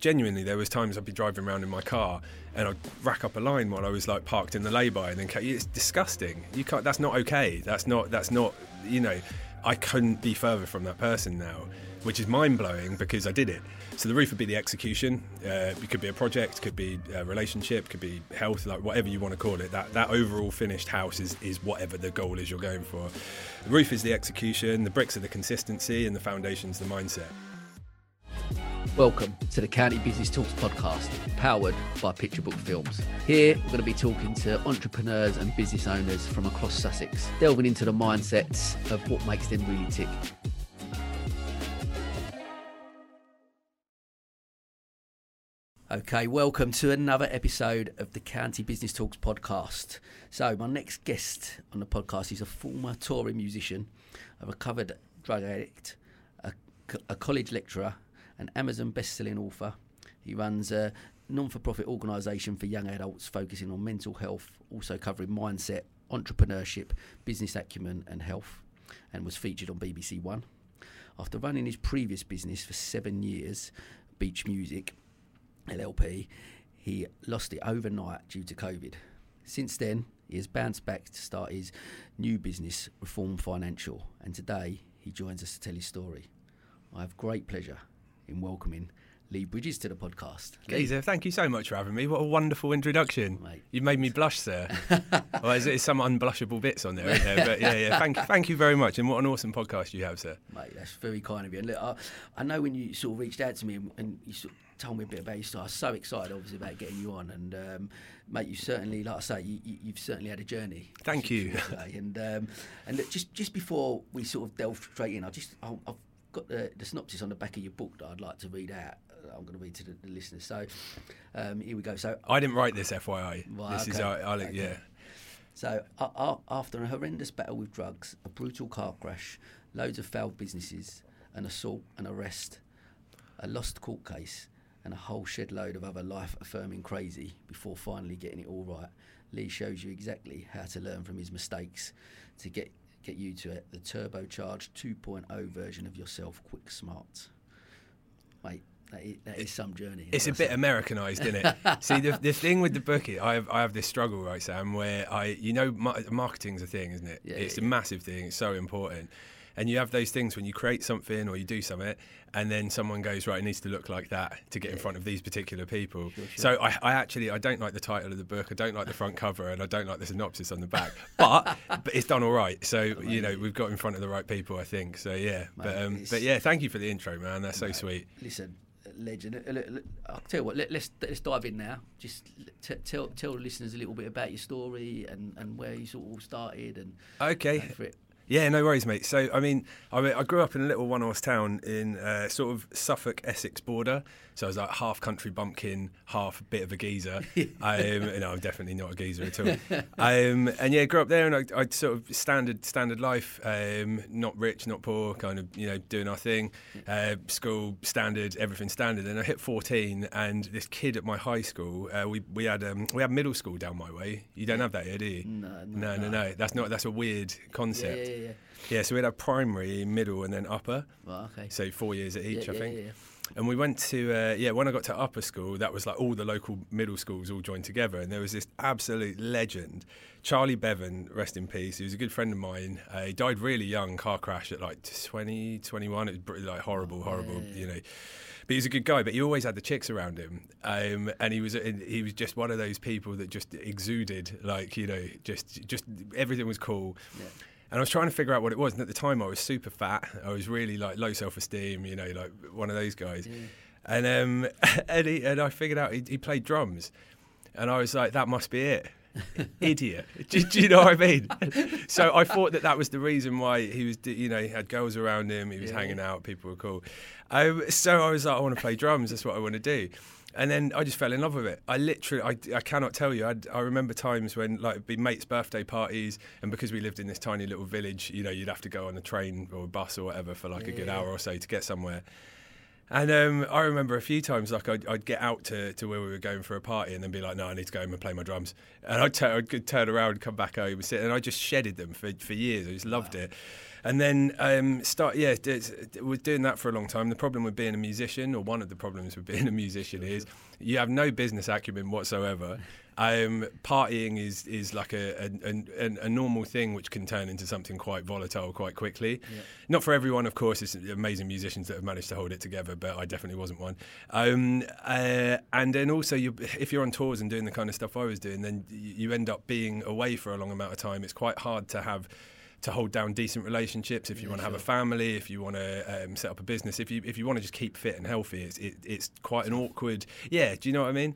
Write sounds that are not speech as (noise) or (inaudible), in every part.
genuinely, there was times I'd be driving around in my car and I'd rack up a line while I was like parked in the lay-by, and then it's disgusting. You can't. That's not okay. That's not. That's not. You know, I couldn't be further from that person now, which is mind blowing because I did it. So the roof would be the execution. Uh, it could be a project, could be a relationship, could be health, like whatever you want to call it. That that overall finished house is is whatever the goal is you're going for. The roof is the execution. The bricks are the consistency, and the foundation's the mindset. Welcome to the County Business Talks podcast, powered by Picture Book Films. Here, we're going to be talking to entrepreneurs and business owners from across Sussex, delving into the mindsets of what makes them really tick. Okay, welcome to another episode of the County Business Talks podcast. So, my next guest on the podcast is a former touring musician, a recovered drug addict, a, a college lecturer, an Amazon best-selling author. He runs a non-for-profit organisation for young adults focusing on mental health, also covering mindset, entrepreneurship, business acumen, and health, and was featured on BBC One. After running his previous business for seven years, Beach Music LLP, he lost it overnight due to COVID. Since then, he has bounced back to start his new business, Reform Financial, and today he joins us to tell his story. I have great pleasure in welcoming Lee Bridges to the podcast. Geezer, thank you so much for having me. What a wonderful introduction. Mate. You made me blush, sir. (laughs) well, there's, there's some unblushable bits on there, isn't there? But yeah, yeah. Thank, thank you very much. And what an awesome podcast you have, sir. Mate, that's very kind of you. And look, I, I know when you sort of reached out to me and, and you sort of told me a bit about your story, I was so excited, obviously, about getting you on. And, um, mate, you certainly, like I say, you, you, you've certainly had a journey. Thank you. And, um, and look, just, just before we sort of delve straight in, I just, I, I've got the, the synopsis on the back of your book that I'd like to read out. I'm going to read to the, the listeners. So um, here we go. So I didn't write this, FYI. Right, this is, okay. I, I, Okay. yeah. So, uh, after a horrendous battle with drugs, a brutal car crash, loads of failed businesses, an assault, an arrest, a lost court case, and a whole shed load of other life affirming crazy before finally getting it all right, Lee shows you exactly how to learn from his mistakes to get, get you to it, the turbocharged 2.0 version of yourself, quick smart. Mate, that is, that is some journey. It's a bit. Americanized, isn't it? (laughs) See, the, the thing with the book, I have, I have this struggle, right, Sam, where I, you know, marketing's a thing, isn't it? Yeah, it's yeah, a massive thing. It's so important. And you have those things when you create something or you do something, and then someone goes, right, it needs to look like that to get in front of these particular people. So I, I actually, I don't like the title of the book, I don't like the front cover, and I don't like the synopsis on the back. But, (laughs) but it's done all right. So you know, we've got in front of the right people, I think. So yeah, but um, but yeah, thank you for the intro, man. That's so Mate, sweet. Listen, legend. uh, I'll tell you what. Let, let's let's dive in now. Just t- tell tell the listeners a little bit about your story and, and where you sort of all started and Okay. Go for it. Yeah, no worries, mate. So, I mean, I, mean, I grew up in a little one-horse town in uh, sort of Suffolk, Essex border. So I was like half country bumpkin, half bit of a geezer. (laughs) um, no, I'm definitely not a geezer at all. (laughs) Um, and yeah, grew up there, and I, I sort of standard standard life, um, not rich, not poor, kind of you know doing our thing. Uh, school standard, everything standard. And I hit 14, and this kid at my high school, uh, we we had um, we had middle school down my way. You don't have that here, do you? No, no, no, no, no. That's not. That's a weird Yeah, concept. yeah, yeah. Yeah, so we had have primary, middle, and then upper. Well, okay. So four years at each, yeah, I yeah, think. yeah, yeah. And we went to uh, yeah. When I got to upper school, that was like all the local middle schools all joined together, and there was this absolute legend, Charlie Bevan, rest in peace. He was a good friend of mine. Uh, he died really young, car crash at like 20, 21. It was like horrible, horrible, you know. But he was a good guy. But he always had the chicks around him, um, and he was he was just one of those people that just exuded like you know just just everything was cool. And I was trying to figure out what it was. And at the time, I was super fat. I was really like low self esteem, you know, like one of those guys. And um, (laughs) and, he, and I figured out he, he played drums, and I was like, that must be it. (laughs) Idiot. (laughs) Do, do you know what I mean? so I thought that that was the reason why he was, you know, he had girls around him, he was hanging out, people were cool. Um, so I was like, I want to play drums. That's what I want to do. And then I just fell in love with it. I literally, I, I cannot tell you. I'd, I remember times when like it'd be mates' birthday parties, and because we lived in this tiny little village, you know, you'd have to go on a train or a bus or whatever for like a good hour or so to get somewhere. And um, I remember a few times, like I'd, I'd get out to, to where we were going for a party, and then be like, "No, I need to go home and play my drums." And I'd, tur- I'd turn around, come back home, and sit, and I just shedded them for, for years. I just loved it. And then um, start. Yeah, we're doing that for a long time. The problem with being a musician, or one of the problems with being a musician, is you have no business acumen whatsoever. Um, partying is is like a, a, a, a normal thing which can turn into something quite volatile quite quickly. Yeah. Not for everyone, of course. It's amazing musicians that have managed to hold it together, but I definitely wasn't one. Um, uh, and then also, you, if you're on tours and doing the kind of stuff I was doing, then you end up being away for a long amount of time. It's quite hard to have to hold down decent relationships. If you Yeah, want to have a family, if you want to um, set up a business, if you if you want to just keep fit and healthy, it's it, it's quite an awkward. Yeah, do you know what I mean?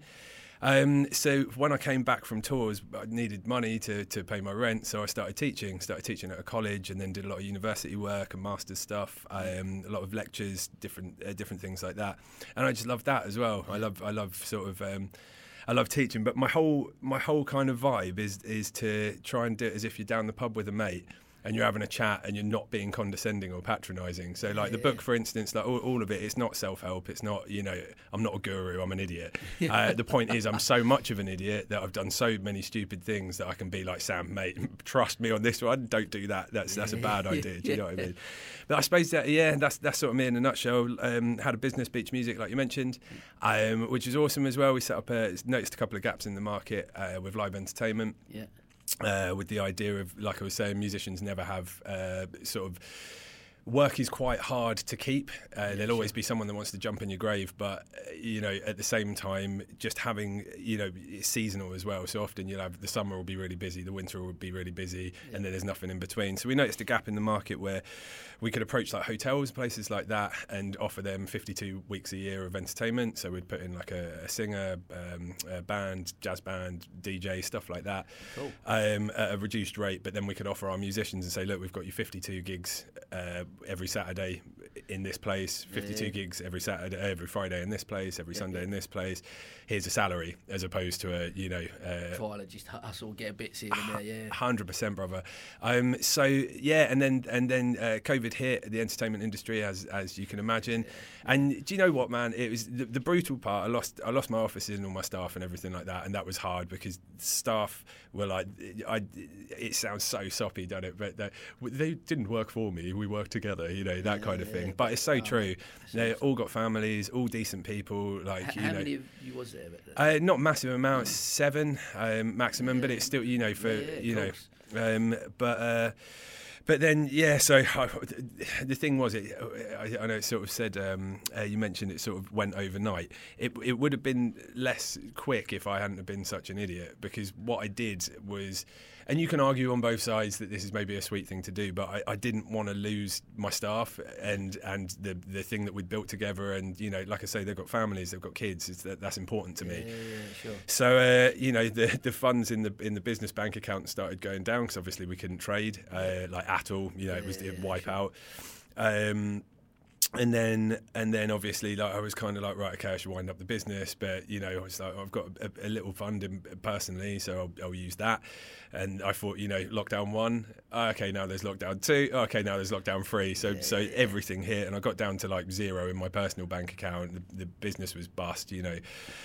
Um, so when I came back from tours, I needed money to, to pay my rent, so I started teaching. Started teaching at a college, and then did a lot of university work and master's stuff, um, a lot of lectures, different uh, different things like that. And I just love that as well. I love I love sort of. Um, I love teaching, but my whole my whole kind of vibe is is to try and do it as if you're down the pub with a mate and you're having a chat and you're not being condescending or patronising. So, like the book, for instance, like all, all of it, it's not self help. It's not you know I'm not a guru. I'm an idiot. (laughs) uh, the point is, I'm so much of an idiot that I've done so many stupid things that I can be like Sam, mate. (laughs) Trust me on this one. Don't do that. That's that's a bad idea. Do you know what I mean? But I suppose that yeah, that's that's sort of me in a nutshell. Um, had a business, Beach Music, like you mentioned, um, which is awesome as well. We set up a noticed a couple of gaps in the market uh, with live entertainment Yeah. Uh, with the idea of, like I was saying, musicians never have uh, sort of work is quite hard to keep. Uh, there'll always be someone that wants to jump in your grave, but uh, you know, at the same time, just having you know, it's seasonal as well. So often you'll have the summer will be really busy, the winter will be really busy, and then there's nothing in between. So we noticed a gap in the market where we could approach like hotels, places like that, and offer them 52 weeks a year of entertainment. So we'd put in like a, a singer, um, a band, jazz band, DJ, stuff like that Cool. um, at a reduced rate, but then we could offer our musicians and say, look, we've got you 52 gigs uh, every Saturday in this place, 52 Yeah. gigs every Saturday, every Friday in this place, every Yeah, Sunday in this place. Here's a salary, as opposed to a, you know, uh, to just hustle, get bits here and there. Yeah. Hundred percent, brother. Um, so yeah, and then and then uh, COVID hit the entertainment industry, as as you can imagine. And do you know what, man? It was the, the brutal part. I lost I lost my offices and all my staff and everything like that, and that was hard because staff were like, I. It sounds so soppy, doesn't it? But they, they didn't work for me. We worked together, you know, that kind of Yeah, thing. But it's so Oh, true. They all got families, all decent people. Like H- you How know. many of you was there? Uh, not massive amounts, seven um, maximum, but it's still you know for Yeah, yeah, you know, um, but uh, but then yeah. So (laughs) I, the thing was, it I, I know it sort of said um, uh, you mentioned it sort of went overnight. It it would have been less quick if I hadn't have been such an idiot because what I did was. And you can argue on both sides that this is maybe a sweet thing to do, but I, I didn't want to lose my staff and and the the thing that we'd built together. And you know, like I say, they've got families, they've got kids. It's, that, that's important to me. yeah, yeah, sure. So uh, you know the the funds in the in the business bank account started going down because obviously we couldn't trade uh, like at all. You know it was the wipe out. Um, and then and then obviously like I was kind of like right okay I should wind up the business but you know I was like I've got a, a little fund in, personally so I'll, I'll use that and I thought you know lockdown one okay now there's lockdown two okay now there's lockdown three so so Yeah, yeah. everything hit and I got down to like zero in my personal bank account the, the business was bust you know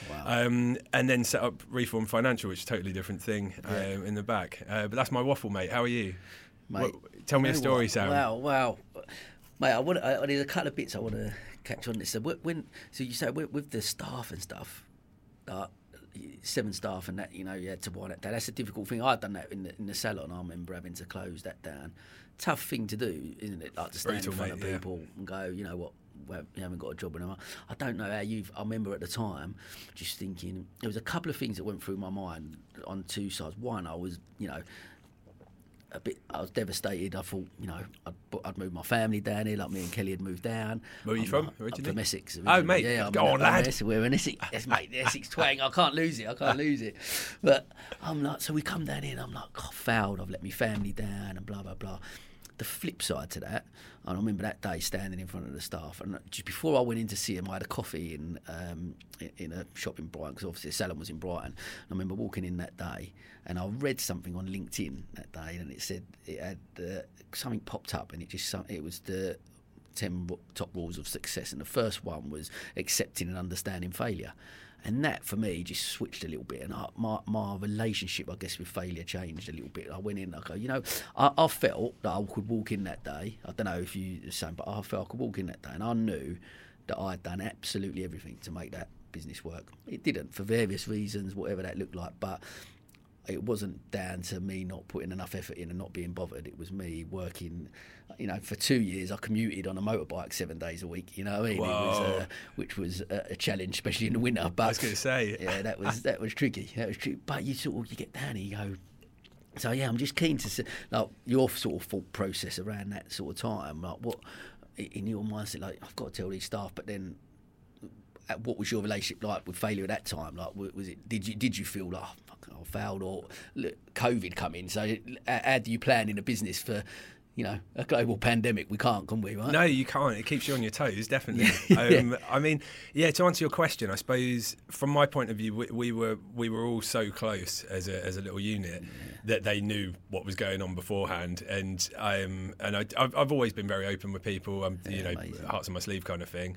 Wow. um, and then set up Reform Financial, which is a totally different thing Yeah. um, in the back. Uh, but that's my waffle, mate. How are you? Mate, What- tell me a story? Sam. Wow, wow, mate. I want. I, there's a couple of bits I want to catch on this. So when, so you say with, with the staff and stuff, uh, seven staff and that you know you had to wind that down. That's a difficult thing. I've done that in the in the salon. I remember having to close that down. Tough thing to do, isn't it? Like to stand Brutal, in front mate, of yeah. people and go, you know what. We you haven't got a job anymore. I don't know how you've. I remember at the time, just thinking there was a couple of things that went through my mind on two sides. One, I was, you know, a bit. I was devastated. I thought, you know, I'd, I'd moved my family down here, like me and Kelly had moved down. Where are you I'm from I'm originally? from Essex. Oh, mate, yeah, I'm go on, lad. Essex- We're in Essex, yes, mate. The Essex twang. I can't lose it. I can't lose it. But I'm like, so we come down here, and I'm like, oh, fouled. I've let my family down, and blah blah blah. The flip side to that, and I remember that day standing in front of the staff, and just before I went in to see him, I had a coffee in um, in, a shop in Brighton because obviously the salon was in Brighton. And I remember walking in that day, and I read something on LinkedIn that day, and it said it had uh, something popped up, and it just it was the ten top rules of success, and the first one was accepting and understanding failure. And that for me just switched a little bit, and I, my my relationship, I guess, with failure changed a little bit. I went in, like, you know, I, I felt that I could walk in that day. I don't know if you the same, but I felt I could walk in that day, and I knew that I had done absolutely everything to make that business work. It didn't for various reasons, whatever that looked like, but it wasn't down to me not putting enough effort in and not being bothered. It was me working. You know, for two years I commuted on a motorbike seven days a week. You know, what I mean, it was, uh, which was a, a challenge, especially in the winter. But I was going to say, yeah, that was that was tricky. That was tricky. But you sort of you get down and you go. So yeah, I'm just keen to see like your sort of thought process around that sort of time. Like what in your mindset, like I've got to tell these staff, but then uh, what was your relationship like with failure at that time? Like, was it did you did you feel like oh, failed or look, COVID come in? So, how do you plan in a business for, you know, a global pandemic? We can't, can we? Right? No, you can't. It keeps you on your toes, definitely. (laughs) Yeah. Um, I mean, yeah. To answer your question, I suppose from my point of view, we, we were we were all so close as a as a little unit that they knew what was going on beforehand, and um, and I, I've, I've always been very open with people. I'm you know amazing. hearts on my sleeve kind of thing.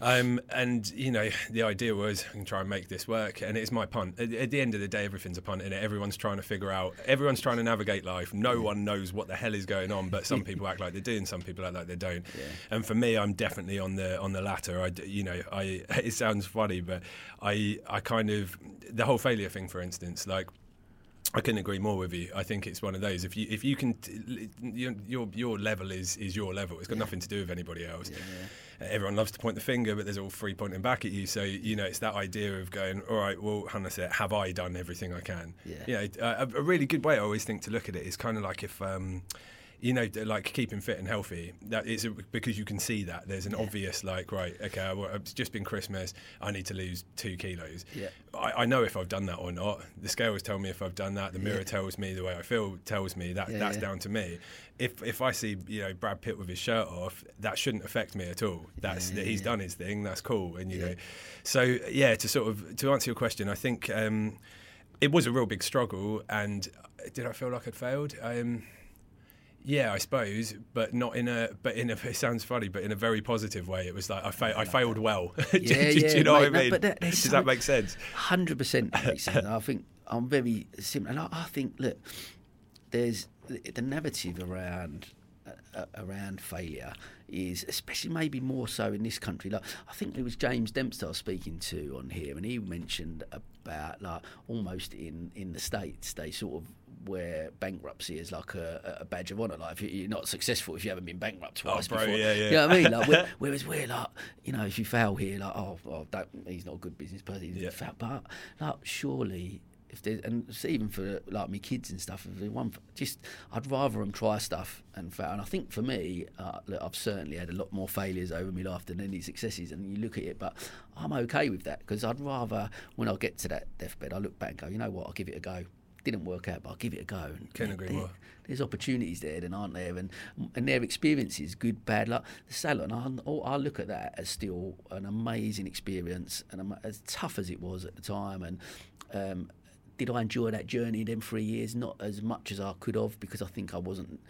Um, and you know, the idea was I can try and make this work, and it's my punt. At, at the end of the day, everything's a punt in it. Everyone's trying to figure out. Everyone's trying to navigate life. No one knows what the hell is going on, but some people act like they do, and some people act like they don't. And for me, I'm definitely on the on the latter. I, you know, I. (laughs) It sounds funny, but I, I kind of the whole failure thing, for instance, like. I couldn't agree more with you. I think it's one of those. If you if you can, t- your your, your level is is your level. It's got nothing to do with anybody else. Everyone loves to point the finger, but there's all three pointing back at you. So you know, it's that idea of going, all right, well, Hannah said, have I done everything I can? Yeah. You know, a, a really good way I always think to look at it is kind of like if. Um, you know, like keeping fit and healthy. That is because you can see that there's an obvious, like, right, okay, well, it's just been Christmas. I need to lose two kilos. Yeah. I, I know if I've done that or not. The scales tell me if I've done that. The mirror tells me the way I feel tells me that Yeah, that's yeah. down to me. If if I see you know Brad Pitt with his shirt off, that shouldn't affect me at all. That's Yeah, he's yeah. done his thing. That's cool. And you Yeah. know, so yeah. To sort of to answer your question, I think um, it was a real big struggle. And did I feel like I'd failed? Um, yeah, I suppose, but not in a. But in a. It sounds funny, but in a very positive way. It was like I, fa- I failed well. (laughs) do, Yeah, do- do you know mate, what I mean? but that- Does so- that make sense? Hundred percent makes sense. I think I'm very similar, and I, I think look, there's the, narrative around uh, uh, around failure is especially maybe more so in this country. Like I think it was James Dempster I was speaking to on here, and he mentioned about like almost in in the states they sort of where bankruptcy is like a, a badge of honour. Like you're not successful if you haven't been bankrupt twice oh, bro, before. yeah, yeah. You know what I mean? Like where- (laughs) whereas we're like, you know, if you fail here, like oh, oh don't, he's not a good business person. He's Yeah. fa- But like surely. If there's, and even for like my kids and stuff, if one, just I'd rather them try stuff and fail. And I think for me, uh, look, I've certainly had a lot more failures over my life than any successes. And you look at it, but I'm okay with that because I'd rather when I get to that deathbed, I look back and go, you know what, I'll give it a go. Didn't work out, but I'll give it a go. And Couldn't agree there- more. There's opportunities there, then aren't there? And and their experiences, good, bad. Like the salon, I, oh, I look at that as still an amazing experience, and as tough as it was at the time. And um, did I enjoy that journey? Them three years, not as much as I could have, because I think I wasn't.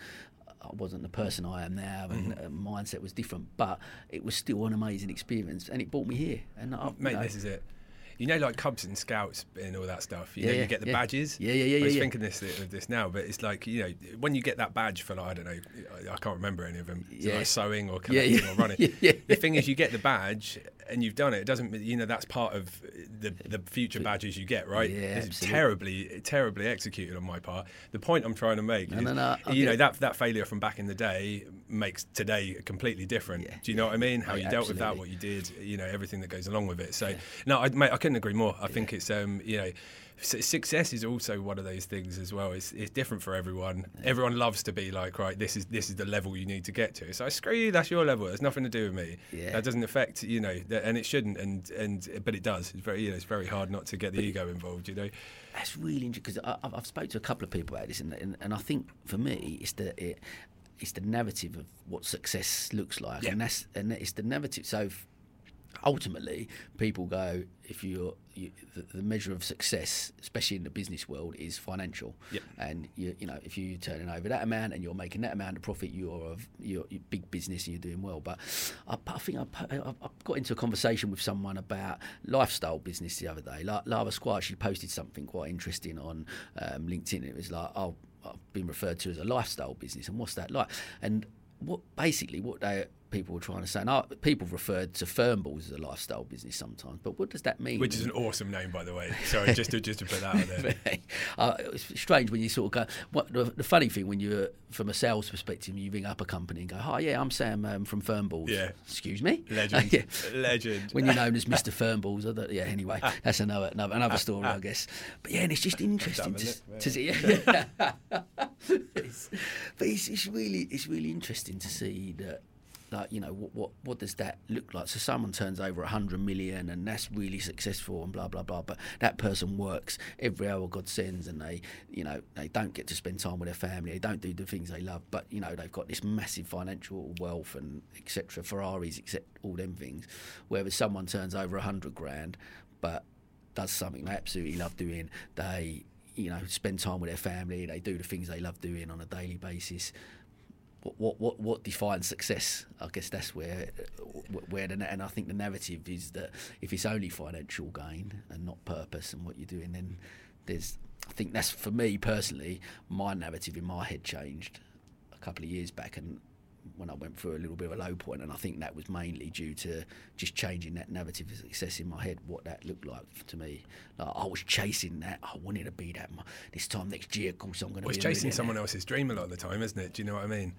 I wasn't the person I am now, and uh, mindset was different. But it was still an amazing experience, and it brought me here. And I, you Mate, know, this is it. You know, like Cubs and Scouts and all that stuff. You Yeah, know, yeah, you get the yeah. badges. Yeah, yeah, yeah, I was thinking this of this now, but it's like you know, when you get that badge for like I don't know, I, I can't remember any of them. Yeah. like sewing or collecting or running. (laughs) The thing is, you get the badge and you've done it. It doesn't, mean- you know, that's part of the the future badges you get, right? Yeah, It's absolutely. terribly, terribly executed on my part. The point I'm trying to make No, is, no, no, you know, it. that that failure from back in the day makes today completely different. Yeah, Do you know what I mean? How Mate, you dealt with that, what you did, you know, everything that goes along with it. So, no, I, mate, I couldn't agree more. I think it's, um, you know, success is also one of those things as well. It's, it's different for everyone. Everyone loves to be like, right, this is this is the level you need to get to. So screw you, that's your level. It's nothing to do with me. Yeah. That doesn't affect, you know, and it shouldn't. And and but it does. It's very, you know, it's very hard not to get the ego involved. You know. That's really interesting because I've, I've spoke to a couple of people about this, and, and, and I think for me, it's the it, it's the narrative of what success looks like, Yeah. and that's and it's the narrative. So, f- ultimately, people go if you're you, the, the measure of success, especially in the business world, is financial. Yep. And you, you know, if you're turning over that amount and you're making that amount of profit, you're a you're, you're big business and you're doing well. But I, I think I, I, I got into a conversation with someone about lifestyle business the other day. La- Lara Squire, she posted something quite interesting on um, LinkedIn. It was like, oh, I've been referred to as a lifestyle business, and what's that like? And what basically what they people were trying to say. Now, people referred to Fernballs as a lifestyle business sometimes, but what does that mean? Which is an awesome name, by the way. Sorry, just to just to put that out there. (laughs) uh, it's strange when you sort of go. What the, the, funny thing when you're from a sales perspective, you ring up a company and go, "Hi, yeah, I'm Sam um, from Fernballs." Yeah. Excuse me. Legend. (laughs) yeah. Legend. When you're (laughs) known as Mr. Fernballs, yeah. Anyway, that's another another, another story, I guess. But yeah, and it's just interesting to, to, see. Yeah. it's, but it's, it's really it's really interesting to see that like you know what what what does that look like? So someone turns over 100 million and that's really successful and blah blah blah but that person works every hour god sends and they you know they don't get to spend time with their family. They don't do the things they love but you know they've got this massive financial wealth and etc ferraris etc all them things. Whereas someone turns over 100 grand but does something they absolutely love doing they you know spend time with their family they do the things they love doing on a daily basis what what what defines success? I guess that's where where the and I think the narrative is that if it's only financial gain and not purpose and what you're doing, then there's I think that's for me personally my narrative in my head changed a couple of years back and when I went through a little bit of a low point, and I think that was mainly due to just changing that narrative of success in my head, what that looked like to me. Like I was chasing that. I wanted to be that this time next year. Of course, I'm going to. Well, it's chasing someone else's dream a lot of the time, isn't it? Do you know what I mean?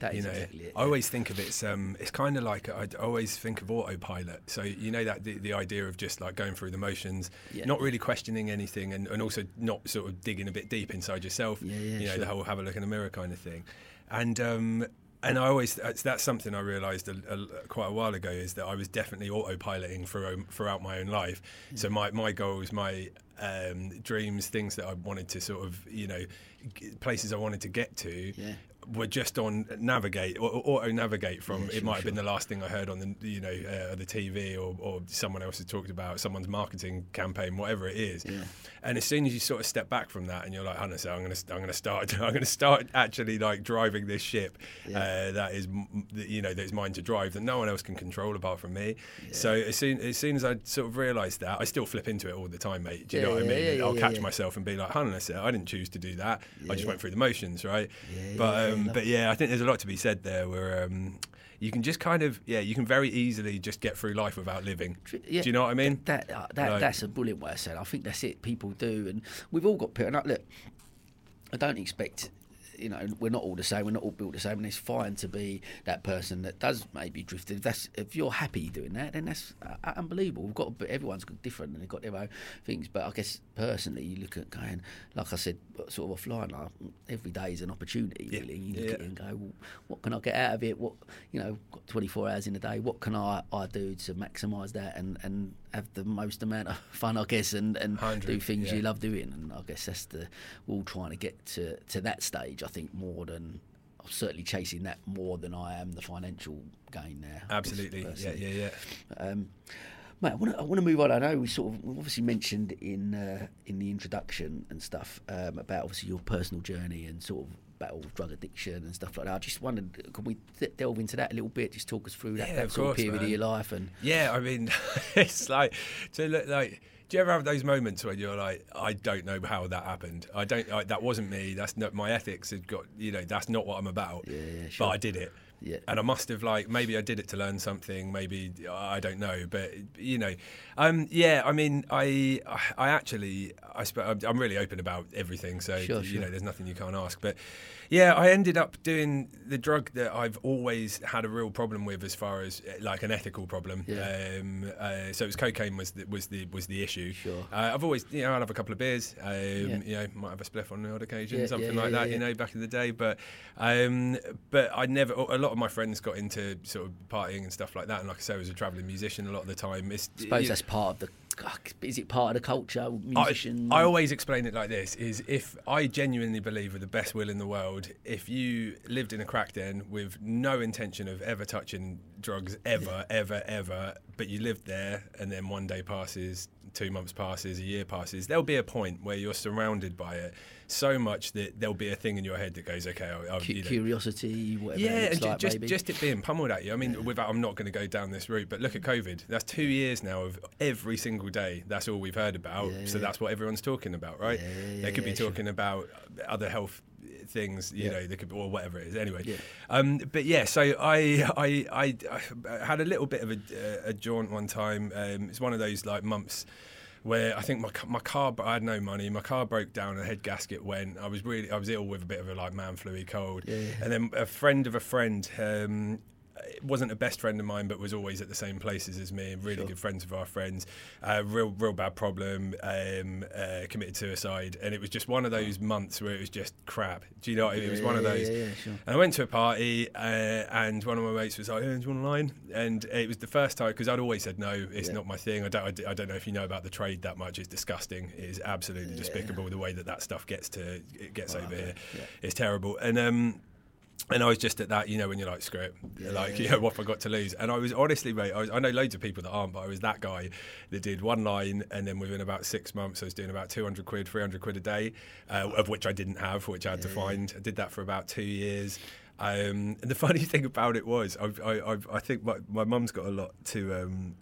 That you know, exactly it, I always think of it. It's, um, it's kind of like I always think of autopilot. So you know that the, the idea of just like going through the motions, yeah. not really questioning anything, and, and also not sort of digging a bit deep inside yourself. Yeah, yeah, you know sure. the whole have a look in the mirror kind of thing, and. Um, and I always that's, that's something I realised a, a, quite a while ago is that I was definitely autopiloting through, throughout my own life. Mm. So my my goals, my um, dreams, things that I wanted to sort of you know places I wanted to get to yeah were just on navigate or auto navigate from. Yeah, it sure, might have sure. been the last thing I heard on the you know uh, the TV or, or someone else has talked about someone's marketing campaign, whatever it is. Yeah. And as soon as you sort of step back from that and you're like, honestly, I'm going to I'm to start (laughs) I'm to start actually like driving this ship Yeah. uh, that is you know that is mine to drive that no one else can control apart from me. So as soon as soon as I sort of realised that, I still flip into it all the time, mate. Do you know what I mean? I'll catch myself and be like, hang on a sec, I didn't choose to do that. I just went through the motions, right? But um, but yeah, I think there's a lot to be said there where um, you can just kind of yeah, you can very easily just get through life without living. Yeah, Do you know what I mean? That uh, that Like- that's a brilliant way of saying. it. I think that's it. People do, and we've all got. And I, look, I don't expect. You know, we're not all the same. We're not all built the same, and it's fine to be that person that does maybe drift. If that's if you're happy doing that, then that's uh, unbelievable. We've got everyone's got different, and they've got their own things. But I guess personally, you look at going, like I said, sort of offline. Like every day is an opportunity. Yeah. Really, you look Yeah. at it and go, well, what can I get out of it? What you know, got 24 hours in a day. What can I, I do to maximise that and, and have the most amount of (laughs) fun, I guess, and, and do things yeah. you love doing. And I guess that's the we're all trying to get to to that stage. I think more than I'm certainly chasing that more than I am the financial gain now. Absolutely. Yeah, yeah, yeah. Um, mate, I want to I want to move on. I know we sort of we obviously mentioned in uh, in the introduction and stuff um, about obviously your personal journey and sort of battle with drug addiction and stuff like that. I just wondered, can we d- delve into that a little bit? Just talk us through that, Yeah, that of sort course, of period man. of your life and Yeah, I mean, (laughs) it's like so. Look, like, do you ever have those moments when you're like, I don't know how that happened. I don't. I, that wasn't me. That's not my ethics. Had got you know. That's not what I'm about. Yeah, yeah, sure. But I did it. Yeah. And I must have like maybe I did it to learn something. Maybe I don't know. But you know, um, yeah. I mean, I I actually I sp- I'm really open about everything. So Sure, you sure. know, there's nothing you can't ask. But yeah, I ended up doing the drug that I've always had a real problem with, as far as eh, like an ethical problem. Yeah. Um, uh, so it was cocaine was the, was the was the issue. Sure. Uh, I've always you know I'd have a couple of beers. Um, Yeah. You know, might have a spliff on the odd occasion, Yeah, something yeah, like that. You know, back in the day. But um, but I never. A lot of my friends got into sort of partying and stuff like that. And like I say, I was a travelling musician a lot of the time. It's, I suppose that's part of the. Is it part of the culture? I, I always explain it like this: is if I genuinely believe with the best will in the world, if you lived in a crack den with no intention of ever touching drugs ever, ever, ever, but you lived there, and then one day passes, two months passes, a year passes, there'll be a point where you're surrounded by it so much that there'll be a thing in your head that goes, okay, I, I, Cu- you know, curiosity, whatever. yeah, it looks and like, just maybe. just it being pummeled at you. I mean, without I'm not going to go down this route, but look at COVID. That's two years now of every single day. That's all we've heard about. Yeah, so yeah. that's what everyone's talking about, right? Yeah, they could be yeah, sure. talking about other health things, you Yeah. know, they could or whatever it is. Anyway, Yeah. um, but yeah, so I, I I I had a little bit of a, a jaunt one time. Um, it's one of those like months where I think my my car I had no money. My car broke down. A head gasket went. I was really I was ill with a bit of a like man flu cold. Yeah, yeah. And then a friend of a friend. Um, wasn't a best friend of mine, but was always at the same places as me, and really Sure. good friends of our friends. Uh, real, real bad problem. Um, uh, committed suicide, and it was just one of those months where it was just crap. Do you know? what I mean? It was Yeah, one of those. yeah, yeah, sure. And I went to a party, uh, and one of my mates was like, "Oh, "Do you want a line?" And it was the first time because I'd always said no. It's not my thing. I don't. I don't know if you know about the trade that much. It's disgusting. It is absolutely despicable the way that that stuff gets to it gets over okay, here. It's terrible. And um, and I was just at that, you know, when you're like, screw it, Yeah, like, yeah, you know, what have I got to lose? And I was honestly, mate, I, was, I know loads of people that aren't, but I was that guy that did one line, and then within about six months, I was doing about 200 quid, 300 quid a day, uh, of which I didn't have, which I had to find. I did that for about two years. Um, and the (laughs) funny thing about it was, I, I, I, I think my, my mum's got a lot to. Um,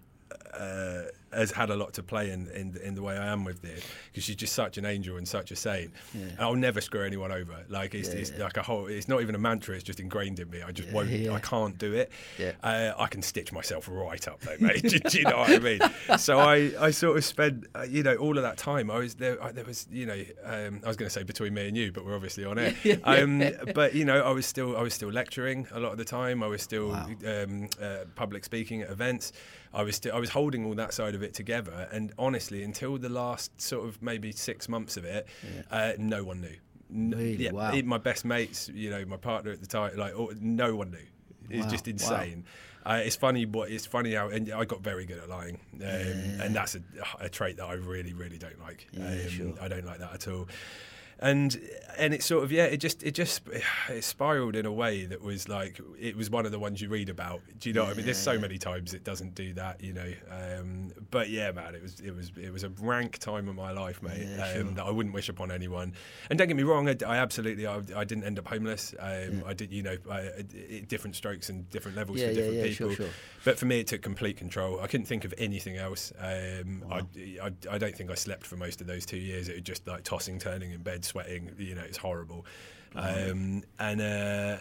uh, has had a lot to play in, in in the way I am with this because she's just such an angel and such a saint. Yeah. I'll never screw anyone over. Like it's, Yeah, it's yeah. like a whole. It's not even a mantra. It's just ingrained in me. I just won't. I can't do it. Yeah. Uh, I can stitch myself right up though, mate. (laughs) do, do you know what I mean? So I, I sort of spent, uh, you know, all of that time. I was there. I, there was, you know, um, I was going to say between me and you, but we're obviously on air. (laughs) Um, but you know, I was still, I was still lecturing a lot of the time. I was still Wow. um, uh, public speaking at events. I was still, I was holding all that side of it together. And honestly, until the last sort of maybe six months of it, uh, no one knew. N- Really? yeah, Wow. my best mates, you know, my partner at the time, like no one knew. It's Wow, just wow. insane. Uh, it's funny but it's funny how and I got very good at lying, um, and that's a, a trait that I really really don't like. Yeah, um, sure. I don't like that at all. And and it sort of yeah, it just it just (sighs) it spiraled in a way that was like it was one of the ones you read about. Do you know what I mean? There's so Yeah. many times it doesn't do that, you know. Um, but yeah, man, it was it was it was a rank time of my life, mate, Yeah, sure. um, that I wouldn't wish upon anyone. And don't get me wrong, I, I absolutely I, I didn't end up homeless. Um, I did, you know, I, different strokes and different levels Yeah, for yeah, different yeah, people. sure, sure. But for me, it took complete control. I couldn't think of anything else. Um, Wow. I, I, I don't think I slept for most of those two years. It was just like tossing, turning in bed, sweating. You know, it's horrible. Um, and uh,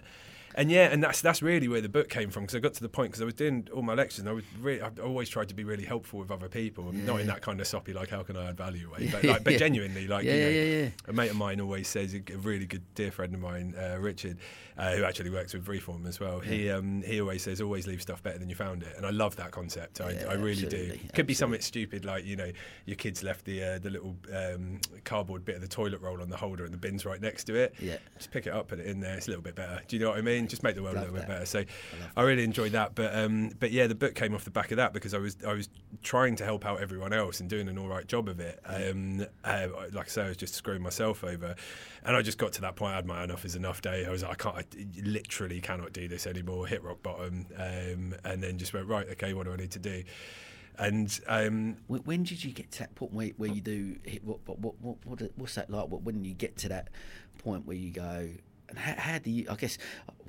and yeah, and that's that's really where the book came from because I got to the point because I was doing all my lectures and I was really I always tried to be really helpful with other people, and not in that kind of soppy like how can I add value way, (laughs) but like, but Yeah. genuinely like Yeah, you know, yeah, yeah, yeah. a mate of mine always says a, really good dear friend of mine, uh, Richard, uh, who actually works with Reform as well. He um, he always says always leave stuff better than you found it, and I love that concept. I, Yeah, I really do. absolutely, Could be something stupid like you know your kids left the uh, the little um, cardboard bit of the toilet roll on the holder, and the bin's right next to it. Yeah. Just pick it up, put it in there. It's a little bit better. Do you know what I mean? Just make the world a little bit better. So I, really enjoyed that. But um, but yeah, the book came off the back of that because I was I was trying to help out everyone else and doing an all right job of it. Um, uh, like I say, I was just screwing myself over, and I just got to that point. I had my enough is enough day. I was like, I can't, I literally cannot do this anymore. Hit rock bottom, um, and then just went right. Okay, what do I need to do? And um, When, when did you get to that point where, where you do hit what, what, what, what, what what's that like? What, when you get to that point where you go, and how, how do you? I guess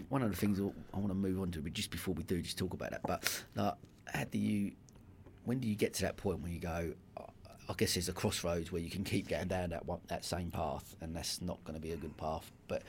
one of the things I want to move on to, but just before we do, just talk about that. But like, how do you? When do you get to that point where you go? I guess there's a crossroads where you can keep going down that one, that same path, and that's not going to be a good path. But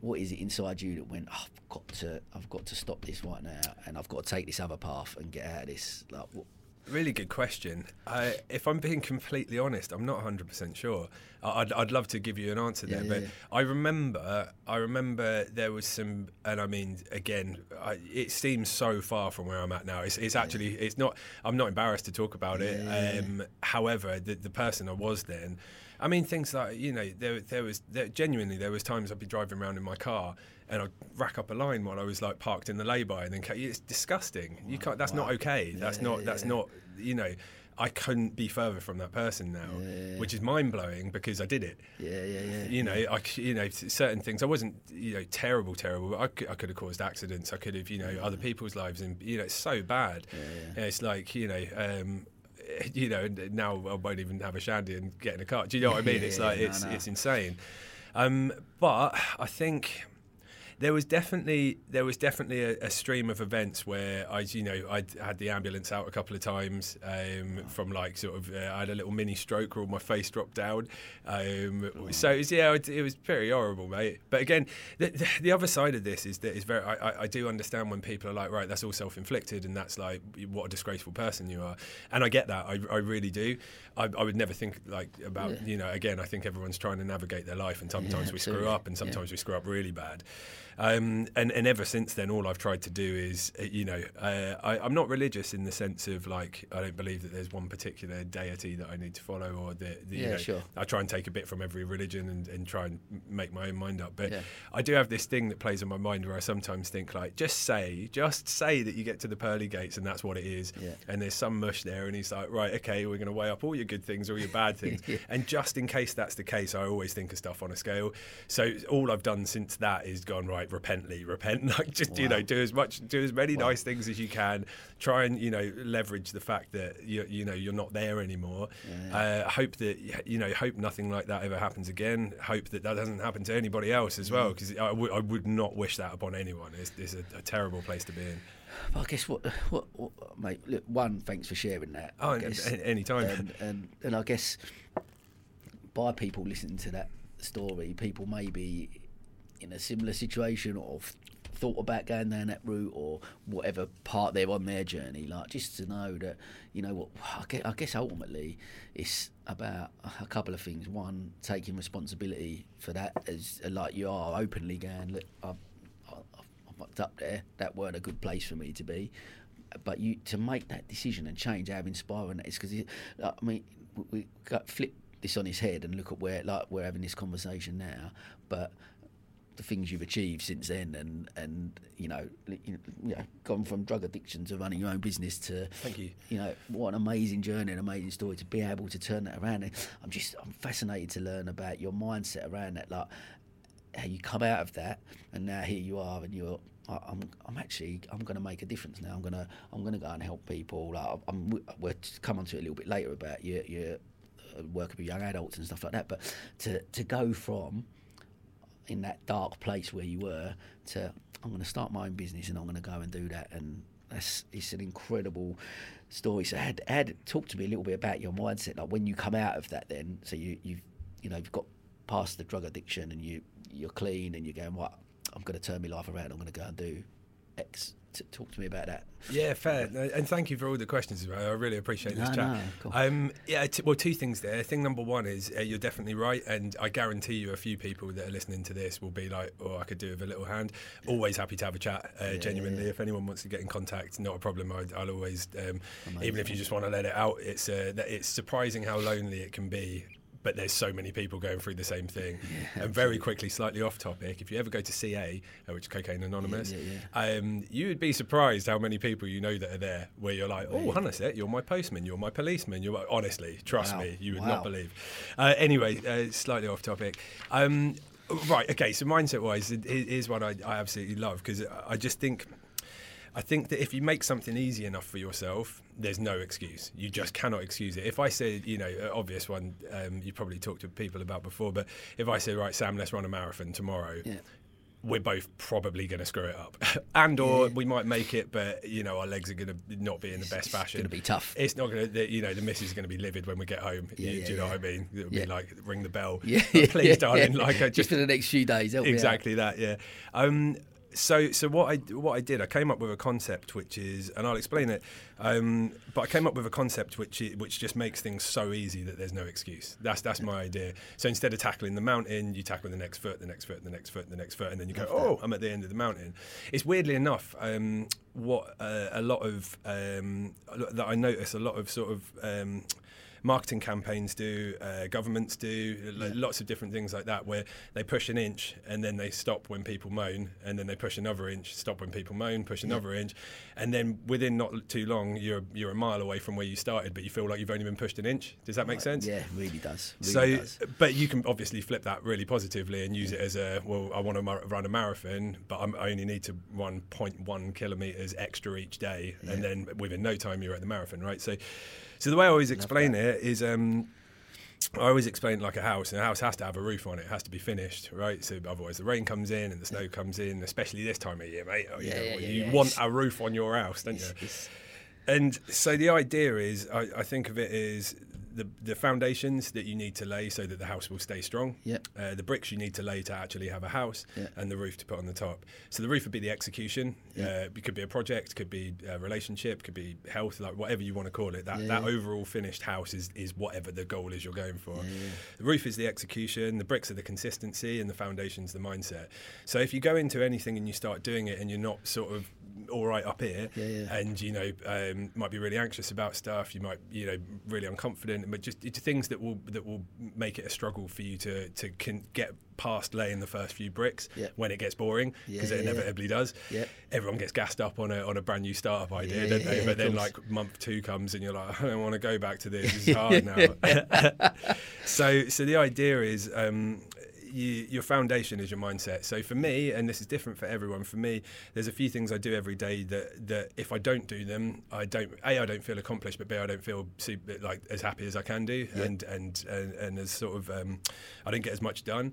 what is it inside you that went? Oh, I've got to, I've got to stop this right now, and I've got to take this other path and get out of this. Like, what, Really good question. I, if I'm being completely honest, I'm not 100% sure. I- I'd, I'd love to give you an answer there, Yeah, but yeah. I remember, I remember there was some, and I mean, again, I, it seems so far from where I'm at now. It's, it's actually, it's not. I'm not embarrassed to talk about it. Um, however, the, the person I was then, I mean, things like you know, there, there was there, genuinely there was times I'd be driving around in my car and I'd rack up a line while I was like parked in the lay-by, and then it's disgusting. You can't. That's not okay. That's Yeah, not. That's yeah. not. You know. I couldn't be further from that person now, Yeah. which is mind blowing because I did it. Yeah, yeah, yeah. You know, I you know certain things. I wasn't you know terrible, terrible. But I could, I could have caused accidents. I could have you know other people's lives, and you know it's so bad. yeah. It's like you know. Um, (laughs) you know, now I won't even have a shandy and get in a car. Do you know what I (laughs) mean? Yeah, It's yeah, like no, it's no. it's insane. Um, but I think there was definitely there was definitely a, a stream of events where I you know I had the ambulance out a couple of times um, from like sort of uh, I had a little mini stroke where all my face dropped down. Um, so it was, yeah, it, it was pretty horrible, mate. But again, the, the, the other side of this is that is very I, I- do understand when people are like right that's all self inflicted and that's like what a disgraceful person you are, and I get that I, I really do. I, I would never think like about Yeah. you know again I think everyone's trying to navigate their life and sometimes we screw up and Yeah. sometimes we screw up really bad. Um, and, and ever since then, all I've tried to do is, uh, you know, uh, I, I'm not religious in the sense of like, I don't believe that there's one particular deity that I need to follow or that, the, you know, sure. I try and take a bit from every religion and, and try and make my own mind up. But Yeah. I do have this thing that plays on my mind where I sometimes think like, just say, just say that you get to the pearly gates and that's what it is. Yeah. And there's some mush there and he's like, right, okay, we're going to weigh up all your good things, all your bad (laughs) things. Yeah. And just in case that's the case, I always think of stuff on a scale. So all I've done since that is gone right, repently, repent. (laughs) Like just you know, do as much, do as many nice things as you can. Try and you know leverage the fact that you you know you're not there anymore. Uh, hope that you know, hope nothing like that ever happens again. Hope that that doesn't happen to anybody else as Mm. well, because I would- not wish that upon anyone. It's, it's a, a terrible place to be in. But I guess what, what, what, mate. Look, one, thanks for sharing that. Oh, any time. And, and and I guess by people listening to that story, people may be in a similar situation or thought about going down that route or whatever part they're on their journey. Like just to know that you know what I guess, ultimately it's about a couple of things. One, taking responsibility for that as like you are openly going. Look, I, I, I fucked up there. That weren't a good place for me to be. But you to make that decision and change how inspiring that is because I mean we, we got flip this on his head and look at where like we're having this conversation now, but the things you've achieved since then and and you know you know, gone from drug addiction to running your own business to Thank you. you know what an amazing journey an amazing story to be able to turn that around and i'm just i'm fascinated to learn about your mindset around that like how you come out of that and now here you are and you're I'm, I'm actually, I'm going to make a difference now. I'm going to, I'm going to go and help people. Like, I'm, we'll come on to it a little bit later about your, your uh, work with young adults and stuff like that. But to, to go from in that dark place where you were to I'm going to start my own business and I'm going to go and do that and that's it's an incredible story. So had had talk to me a little bit about your mindset, like when you come out of that. Then so you you've you know you've got past the drug addiction and you you're clean and you're going what I'm going to turn my life around. I'm going to go and do X. T- talk to me about that. Yeah, fair. And thank you for all the questions as. I really appreciate this No, chat. no, cool. Um, yeah, t- well, two things there. Thing number one is uh, you're definitely right, and I guarantee you, a few people that are listening to this will be like, "Oh, I could do with a little hand." Always happy to have a chat. Uh, genuinely, yeah. if anyone wants to get in contact, not a problem. I, I'll always, um, even if you just want to let it out, it's uh, it's surprising how lonely it can be. But there's so many people going through the same thing. and very quickly, slightly off topic, if you ever go to CA, uh, which is Cocaine Anonymous, yeah, um, you would be surprised how many people you know that are there. Where you're like, oh, hang on a you're my postman, you're my policeman. You're my, honestly, trust Wow, me, you would wow. not believe. Uh, anyway, uh, slightly off topic. Um, right, okay. So mindset wise, here's one I, I absolutely love because I just think. I think that if you make something easy enough for yourself, there's no excuse. You just cannot excuse it. If I said, you know, an obvious one, um, you probably talked to people about before, but if I say, right, Sam, let's run a marathon tomorrow, Yeah. we're both probably going to screw it up, (laughs) and or Yeah. we might make it, but you know our legs are going to not be in the best it's fashion. It's gonna be tough. It's not going to, you know, the missus is going to be livid when we get home. Yeah, you, yeah, do you know what I mean? It'll be like ring the bell. Yeah, (laughs) please, darling. Like I just just for the next few days. help me out. exactly that. Yeah. Um, so, so what I what I did, I came up with a concept which is, and I'll explain it. Um, but I came up with a concept which which just makes things so easy that there's no excuse. That's that's my idea. So instead of tackling the mountain, you tackle the next foot, the next foot, the next foot, the next foot, and then you go, oh, I'm at the end of the mountain. It's weirdly enough um, what uh, a lot of um, that I notice a lot of sort of. Marketing campaigns do, uh, governments do, lo- lots of different things like that, where they push an inch and then they stop when people moan, and then they push another inch, stop when people moan, push another inch, and then within not too long, you're you're a mile away from where you started, but you feel like you've only been pushed an inch. Does that make sense? Yeah, really does. Really so, does. but you can obviously flip that really positively and use it as a well. I want to mar- run a marathon, but I'm, I only need to run 0.1 kilometers extra each day, and then within no time you're at the marathon, right? So, so the way I always explain it is. Um, I always explain it like a house, and a house has to have a roof on it. It has to be finished, right? So otherwise, the rain comes in and the snow comes in, especially this time of year, mate. Oh, you know, yeah, you yeah, want a roof on your house, don't you? And so the idea is, I, I think of it as the, the foundations that you need to lay so that the house will stay strong. Yep. Uh, the bricks you need to lay to actually have a house, Yeah. and the roof to put on the top. So the roof would be the execution. Uh, it could be a project, could be a relationship, could be health, like whatever you want to call it. That Yeah, that yeah. overall finished house is is whatever the goal is you're going for. The roof is the execution. The bricks are the consistency, and the foundation's the mindset. So if you go into anything and you start doing it, and you're not sort of all right up here, Yeah, yeah. and you know um, might be really anxious about stuff. You might you know really unconfident, but just it's things that will that will make it a struggle for you to to can get past laying the first few bricks Yeah. when it gets boring because Yeah, it yeah, yeah. inevitably does. Yeah. Everyone gets gassed up on a on a brand new startup idea, Yeah, don't they? but then course. like month two comes and you're like, I don't want to go back to this. It's (laughs) hard now. (laughs) so so the idea is. Um, you, your foundation is your mindset. So for me, and this is different for everyone. For me, there's a few things I do every day that that if I don't do them, I don't a I don't feel accomplished, but b I don't feel super, like as happy as I can do, and, and and and as sort of um, I don't get as much done.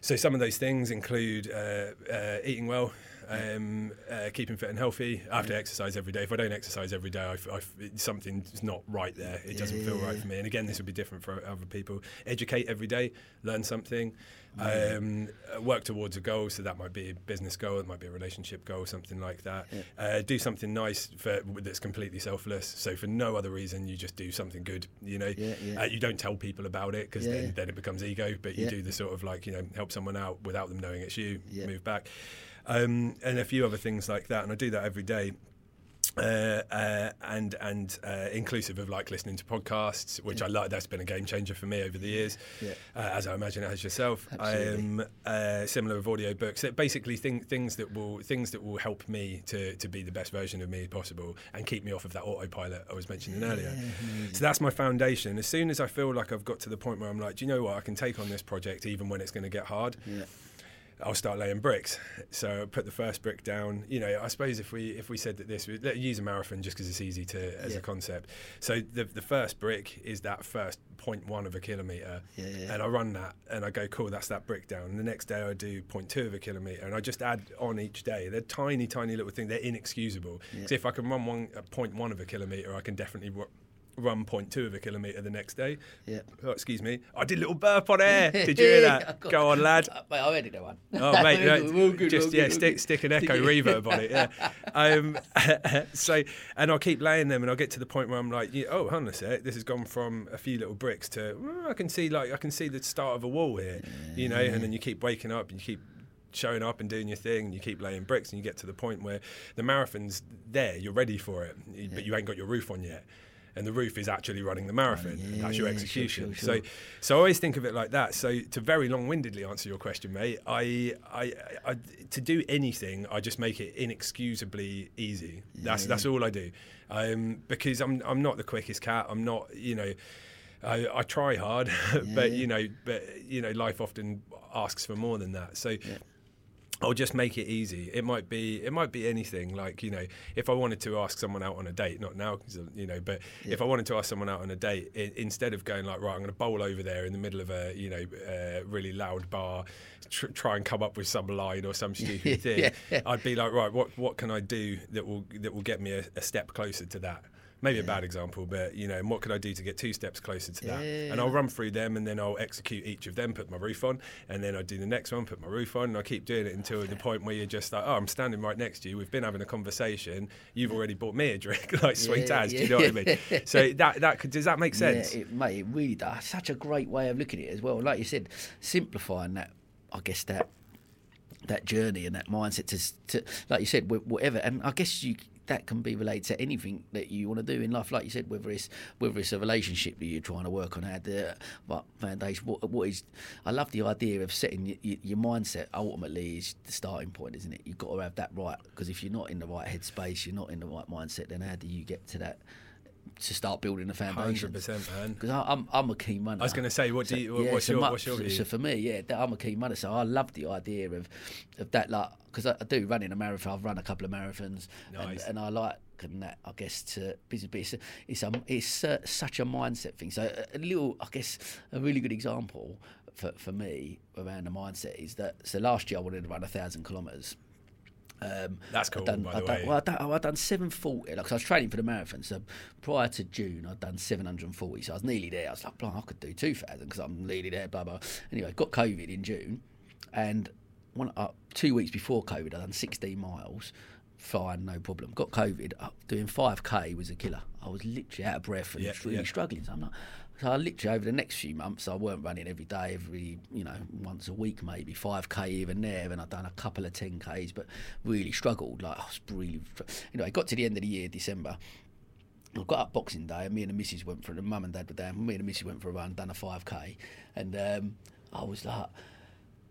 So some of those things include uh, uh, eating well. Um, uh, keeping fit and healthy. I have to exercise every day. If I don't exercise every day, I I something's not right there. It doesn't feel right for me. And again, this would be different for other people. Educate every day, learn something, um, uh, work towards a goal. So that might be a business goal, it might be a relationship goal, something like that. Uh, do something nice for, that's completely selfless. So for no other reason, you just do something good. You know, Yeah, yeah. Uh, you don't tell people about it because Yeah, then, yeah. then it becomes ego. But you Yeah. do the sort of like you know help someone out without them knowing it's you. Yeah. Move back, um, and a few other things like that. And I do that every day. Uh, uh, and and uh, inclusive of like listening to podcasts, which I like. That's been a game changer for me over the years, Yeah. uh, as I imagine it has yourself. Absolutely. Um, uh, similar with audio books, basically thing, things that will things that will help me to, to be the best version of me possible and keep me off of that autopilot I was mentioning earlier. So that's my foundation. As soon as I feel like I've got to the point where I'm like, do you know what, I can take on this project even when it's going to get hard. Yeah. I'll start laying bricks. So I put the first brick down. You know, I suppose if we if we said that this, let use a marathon just because it's easy to as Yeah. a concept. So the the first brick is that first point one of a kilometer, Yeah, yeah. and I run that and I go cool. That's that brick down. And the next day I do point two of a kilometer, and I just add on each day. They're tiny, tiny little things. They're inexcusable. So if I can run one uh, point one of a kilometer, I can definitely. ru- Run point two of a kilometre the next day. Yeah. Oh, excuse me. I did a little burp on air. (laughs) Did you hear that? (laughs) Go on, lad. (laughs) Uh, Mate, I already know one. Oh mate, no, we're good, just we're yeah, good, stick stick an echo reverb on it. Yeah. Um, so and I'll keep laying them, and I'll get to the point where I'm like, yeah, oh, hang on a sec, this has gone from a few little bricks to mm, I can see like I can see the start of a wall here, you know. And then you keep waking up, and you keep showing up and doing your thing, and you keep laying bricks, and you get to the point where the marathon's there, you're ready for it, but you ain't got your roof on yet. And the roof is actually running the marathon. and that's your yeah, sure, execution. sure, sure. So so I always think of it like that. So to very long-windedly answer your question, mate, I, I, I to do anything, I just make it inexcusably easy. That's that's all I do, um, because I'm I'm not the quickest cat. I'm not, you know. I, I try hard, (laughs) but you know, but you know, life often asks for more than that. So, I'll just make it easy. It might be it might be anything. Like you know, if I wanted to ask someone out on a date, not now you know, but if I wanted to ask someone out on a date, i instead of going like, right, I'm going to bowl over there in the middle of a you know uh, really loud bar, tr- try and come up with some line or some stupid (laughs) thing, I'd be like, right, what what can I do that will that will get me a, a step closer to that? Maybe a bad example, but you know, and what could I do to get two steps closer to that? Yeah. And I'll run through them, and then I'll execute each of them, put my roof on, and then I do the next one, put my roof on, and I keep doing it until the point where you're just like, oh, I'm standing right next to you. We've been having a conversation. You've already bought me a drink, (laughs) like sweet Yeah, as. Do you know what I mean? So that that could, does that make sense? Yeah, it, mate, it really does. Such a great way of looking at it as well. Like you said, simplifying that, I guess that that journey and that mindset to, to like you said, whatever. And I guess you that can be related to anything that you want to do in life. Like you said, whether it's whether it's a relationship that you're trying to work on, how the what foundation, what, what is. I love the idea of setting your, your mindset. Ultimately, is the starting point, isn't it? You've got to have that right because if you're not in the right headspace, you're not in the right mindset. Then how do you get to that? to start building the foundation. Hundred percent, man. Because I'm I'm a keen runner. I was going to say, what do you? So, yeah, what's, so your, mu- what's your view? so for me, yeah, I'm a keen runner. So I love the idea of of that, like, because I, I do running a marathon. I've run a couple of marathons, Nice. and, and I like and that. I guess to business, but it's a, it's, it's uh, such a mindset thing. So a, a little, I guess, a really good example for for me around the mindset is that. So last year I wanted to run a thousand kilometres. Um, That's cool, I'd done, by I'd the done, way. Well, I'd done, I'd done 740. Like, I was training for the marathon. So prior to June, I'd done 740. So I was nearly there. I was like, I could do 2,000 because I'm nearly there, blah, blah. Anyway, got COVID in June. And one, uh, two weeks before COVID, I'd done 16 miles. Fine, no problem. Got COVID. Uh, doing 5K was a killer. I was literally out of breath and Yeah, really yeah. struggling. So I'm like, so I literally over the next few months, I weren't running every day, every you know once a week maybe five k even there, and I'd done a couple of ten k's, but really struggled. Like I was really, you know, I got to the end of the year, December. I got up Boxing Day, and me and the missus went for the mum and dad were down. Me and the missus went for a run, done a five k, and um, I was like.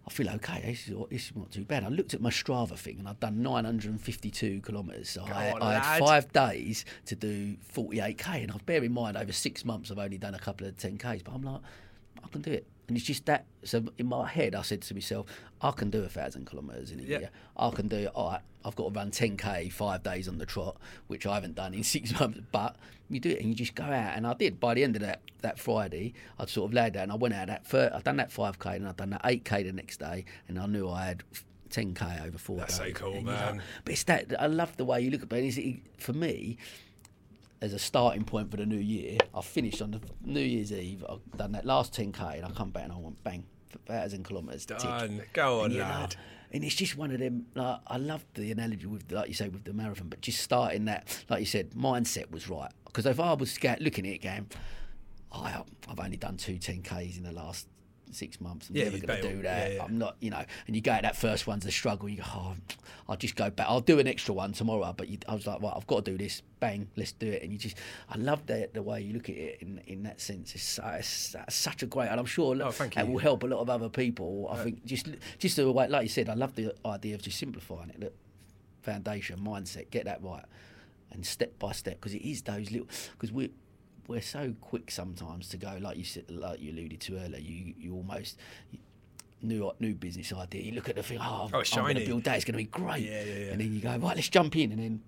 I feel okay. This is, this is not too bad. I looked at my Strava thing and I'd done 952 kilometres. So I, on, I had five days to do 48k. And I bear in mind, over six months, I've only done a couple of 10ks. But I'm like, I can do it. And it's just that. So in my head, I said to myself, I can do a thousand kilometres in a Yeah. year. I can do. All right, I've got to run 10k five days on the trot, which I haven't done in (laughs) six months. But you do it, and you just go out. And I did. By the end of that that Friday, I'd sort of laid out, and I went out that. Fir- I'd done that 5k, and I'd done that 8k the next day, and I knew I had. 10k over four That's so cool, And you're like- man. but it's that I love the way you look at it. It's- it- For me, as a starting point for the new year, I finished on the New Year's Eve. I've done that last 10k, and I come back and I went bang, thousand kilometres. tick. Done. Go on, And lad. like- and it's just one of them. Like, I love the analogy with, like you say, with the marathon. But just starting that, like you said, mindset was right. Because if I was looking at it, going, oh, I've only done two 10ks in the last six months. I'm Yeah, never going to do that. Yeah, yeah. I'm not, you know. And you go at that first one's a struggle. You go, oh, I'll just go back. I'll do an extra one tomorrow. But you, I was like, right, I've got to do this. Bang, let's do it. And you just, I love the the way you look at it in in that sense. It's, so- it's such a great, and I'm sure Oh, you. will help a lot of other people. I think just just the way, like you said, I love the idea of just simplifying it. Look, foundation, mindset, get that right, and step by step, because it is those little. Because we we're so quick sometimes to go, like you said, like you alluded to earlier. You you almost. New, new business idea. You look at the thing. Oh, Oh, I'm going to build that. It's going to be great. Yeah, yeah, yeah. And then you go right. Let's jump in, and then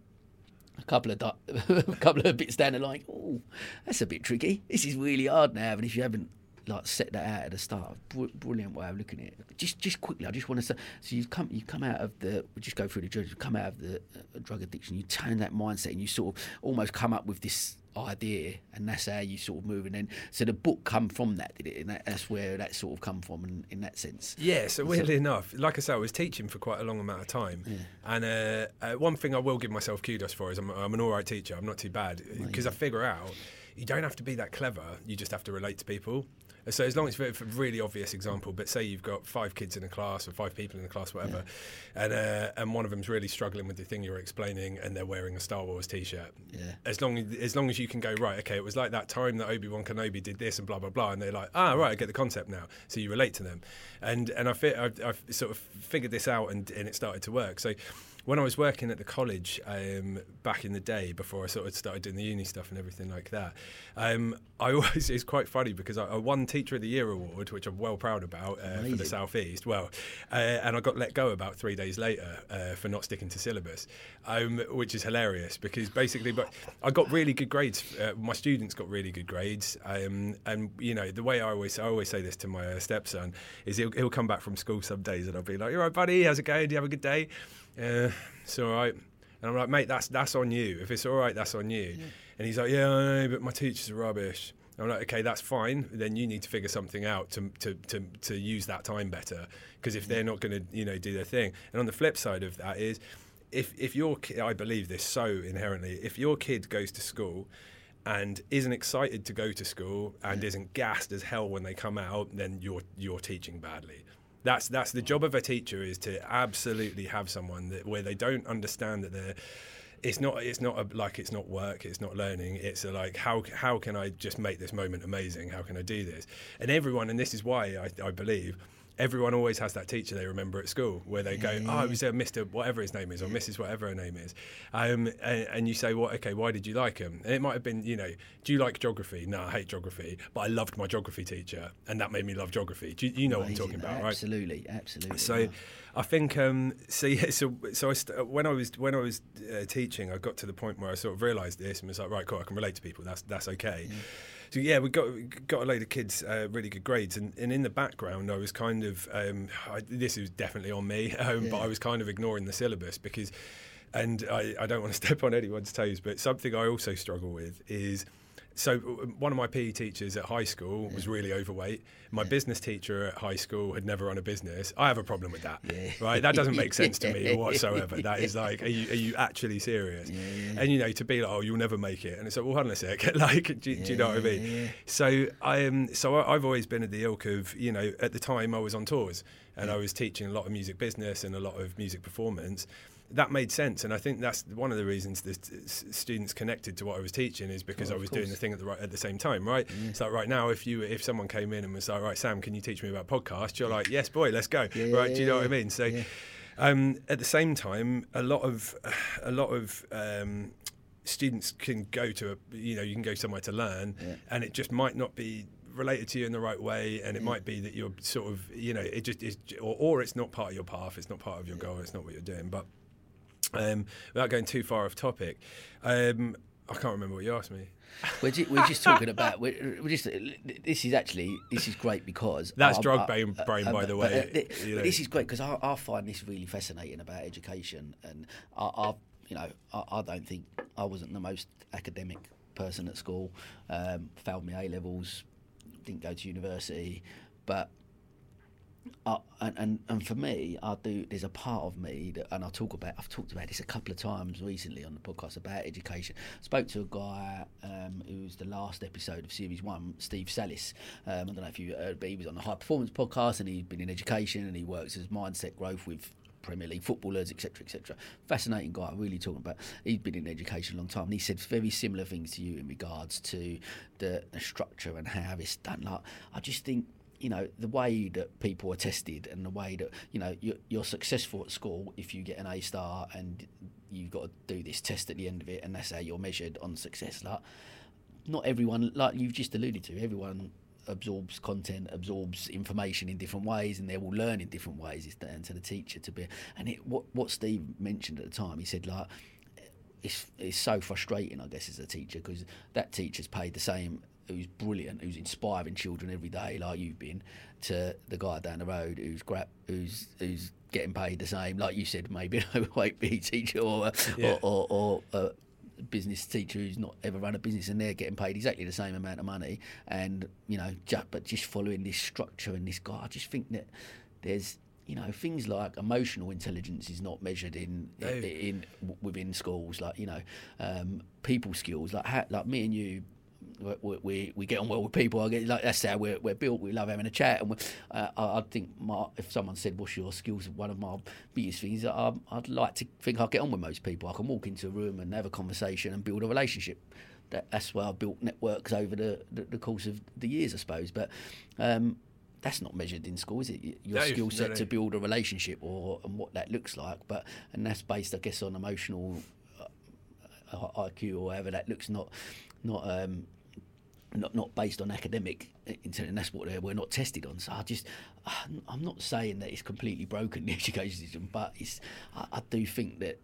a couple of du- (laughs) a couple of bits down the line. Oh, that's a bit tricky. This is really hard now. And if you haven't like set that out at the start, br- brilliant way of looking at it. Just just quickly, I just want to say. So you've come you come out of the we just go through the journey. You come out of the uh, drug addiction. You turn that mindset, and you sort of almost come up with this idea, and that's how you sort of move. And then so the book come from that, did it? And that, that's where that sort of come from, in, in that sense. Yeah, so weirdly enough, like I said, I was teaching for quite a long amount of time, and uh, uh, one thing I will give myself kudos for is I'm, I'm an all right teacher. I'm not too bad because I figure out you don't have to be that clever. You just have to relate to people. So as long as it's a really obvious example, but say you've got five kids in a class or five people in a class, whatever, and uh, and one of them's really struggling with the thing you're explaining, and they're wearing a Star Wars T-shirt. Yeah. As long as as long as you can go right, okay, it was like that time that Obi Wan Kenobi did this and blah blah blah, and they're like, ah, right, I get the concept now. So you relate to them, and and I I've sort of figured this out, and and it started to work. So when I was working at the college um, back in the day, before I sort of started doing the uni stuff and everything like that, um, (laughs) I always it's quite funny because I, I won Teacher of the Year award, which I'm well proud about uh, for the southeast. Well, uh, and I got let go about three days later uh, for not sticking to syllabus, um, which is hilarious because basically, but I got really good grades. Uh, my students got really good grades, um, and you know the way I always I always say this to my uh, stepson is he'll, he'll come back from school some days and I'll be like, "You all right, buddy? How's it going? Do you have a good day?" Uh, it's all right. And I'm like, mate, that's that's on you. If it's all right, that's on you. And he's like, yeah, I know, but my teachers are rubbish. I'm like, okay, that's fine. Then you need to figure something out to to to, to use that time better. Because if they're not going to, you know, do their thing. And on the flip side of that is, if if your ki- I believe this so inherently, if your kid goes to school and isn't excited to go to school and isn't gassed as hell when they come out, then you're you're teaching badly. That's that's the job of a teacher is to absolutely have someone that where they don't understand that they're it's not it's not a, like it's not work it's not learning it's like how how can i just make this moment amazing? How can i do this? And everyone and this is why i, I believe everyone always has that teacher they remember at school where they go oh it was a mr whatever his name is or mrs whatever her name is. Um, and, and you say well okay why did you like him? And it might have been you know do you like geography? No i hate geography but i loved my geography teacher and that made me love geography. Do you, you know what i'm talking about right? Absolutely, absolutely. so yeah. I think um, so. Yeah, so so I st- when I was when I was uh, teaching, I got to the point where I sort of realised this and was like, right, cool, I can relate to people. That's that's okay. So yeah, we got got a load of kids uh, really good grades, and, and in the background, I was kind of um, I, this is definitely on me, (laughs) um, but I was kind of ignoring the syllabus because, and I, I don't want to step on anyone's toes, but something I also struggle with is. So one of my PE teachers at high school was really overweight. My business teacher at high school had never run a business. I have a problem with that. (laughs) Yeah. Right? That doesn't make sense to (laughs) me whatsoever. That is like, are you, are you actually serious? And you know, to be like, oh, you'll never make it, and it's like, well, hold on a sec. (laughs) like, do, do you know what I mean? yeah. So I um, so I, I've always been at the ilk of, you know, at the time I was on tours and I was teaching a lot of music business and a lot of music performance. That made sense, and I think that's one of the reasons the students connected to what I was teaching is because Oh, I was doing the thing at the right at the same time, right? It's like right now, if you if someone came in and was like, right, Sam, can you teach me about podcasts? You're like, yes, boy, let's go, Yeah, right? yeah, Do you know what I mean? So. yeah. Um, at the same time, a lot of (sighs) a lot of um, students can go to a you know you can go somewhere to learn, Yeah. and it just might not be related to you in the right way, and it might be that you're sort of you know it just is, or, or it's not part of your path, it's not part of your goal, it's not what you're doing. But um, without going too far off topic, um, I can't remember what you asked me. We're, ju- we're just talking about. We're, we're just. This is actually. This is great because That's I- drug brain- brain, by the but, way, uh, th- you know. this is great because I, I find this really fascinating about education, and I, I you know, I, I don't think I wasn't the most academic person at school. Um, failed my A levels, didn't go to university, but uh, and, and for me, I do. There's a part of me that, and I talk about. I've talked about this a couple of times recently on the podcast about education. I Spoke to a guy um, who was the last episode of series one, Steve Sallis. Um, I don't know if you heard, but he was on the High Performance podcast, and he'd been in education, and he works as mindset growth with Premier League footballers, etc., etc. Fascinating guy, really talking about. He'd been in education a long time, and he said very similar things to you in regards to the, the structure and how it's done. Like, I just think you know the way that people are tested and the way that you know you're, you're successful at school if you get an A star and you've got to do this test at the end of it, and that's how you're measured on success. Like, not everyone, like you've just alluded to, everyone absorbs content, absorbs information in different ways, and they will learn in different ways. It's down to the teacher to be. And it, what what Steve mentioned at the time, he said like. It's, it's so frustrating, I guess, as a teacher because that teacher's paid the same, who's brilliant, who's inspiring children every day, like you've been, to the guy down the road who's crap, who's who's getting paid the same, like you said, maybe an (laughs) overweight PE teacher or a, Yeah. or, or, or a business teacher who's not ever run a business and they're getting paid exactly the same amount of money and you know just, but just following this structure and this guy I just think that there's you know things like emotional intelligence is not measured in No. in, in within schools like you know um, people skills like ha- like me and you we, we, we get on well with people. I get like that's how we're, we're built. We love having a chat, and uh, I, I think my, if someone said, "What's your skills?" One of my biggest things, that I, I'd like to think I get on with most people. I can walk into a room and have a conversation and build a relationship. That, that's why I built networks over the, the, the course of the years, I suppose. But um, that's not measured in school, is it? Your No, skill no, set no. to build a relationship, or and what that looks like. But and that's based, I guess, on emotional uh, IQ or whatever that looks not not um, not not based on academic intent, and that's what we're not tested on. So I just I'm not saying that it's completely broken the (laughs) education system, but it's I, I do think that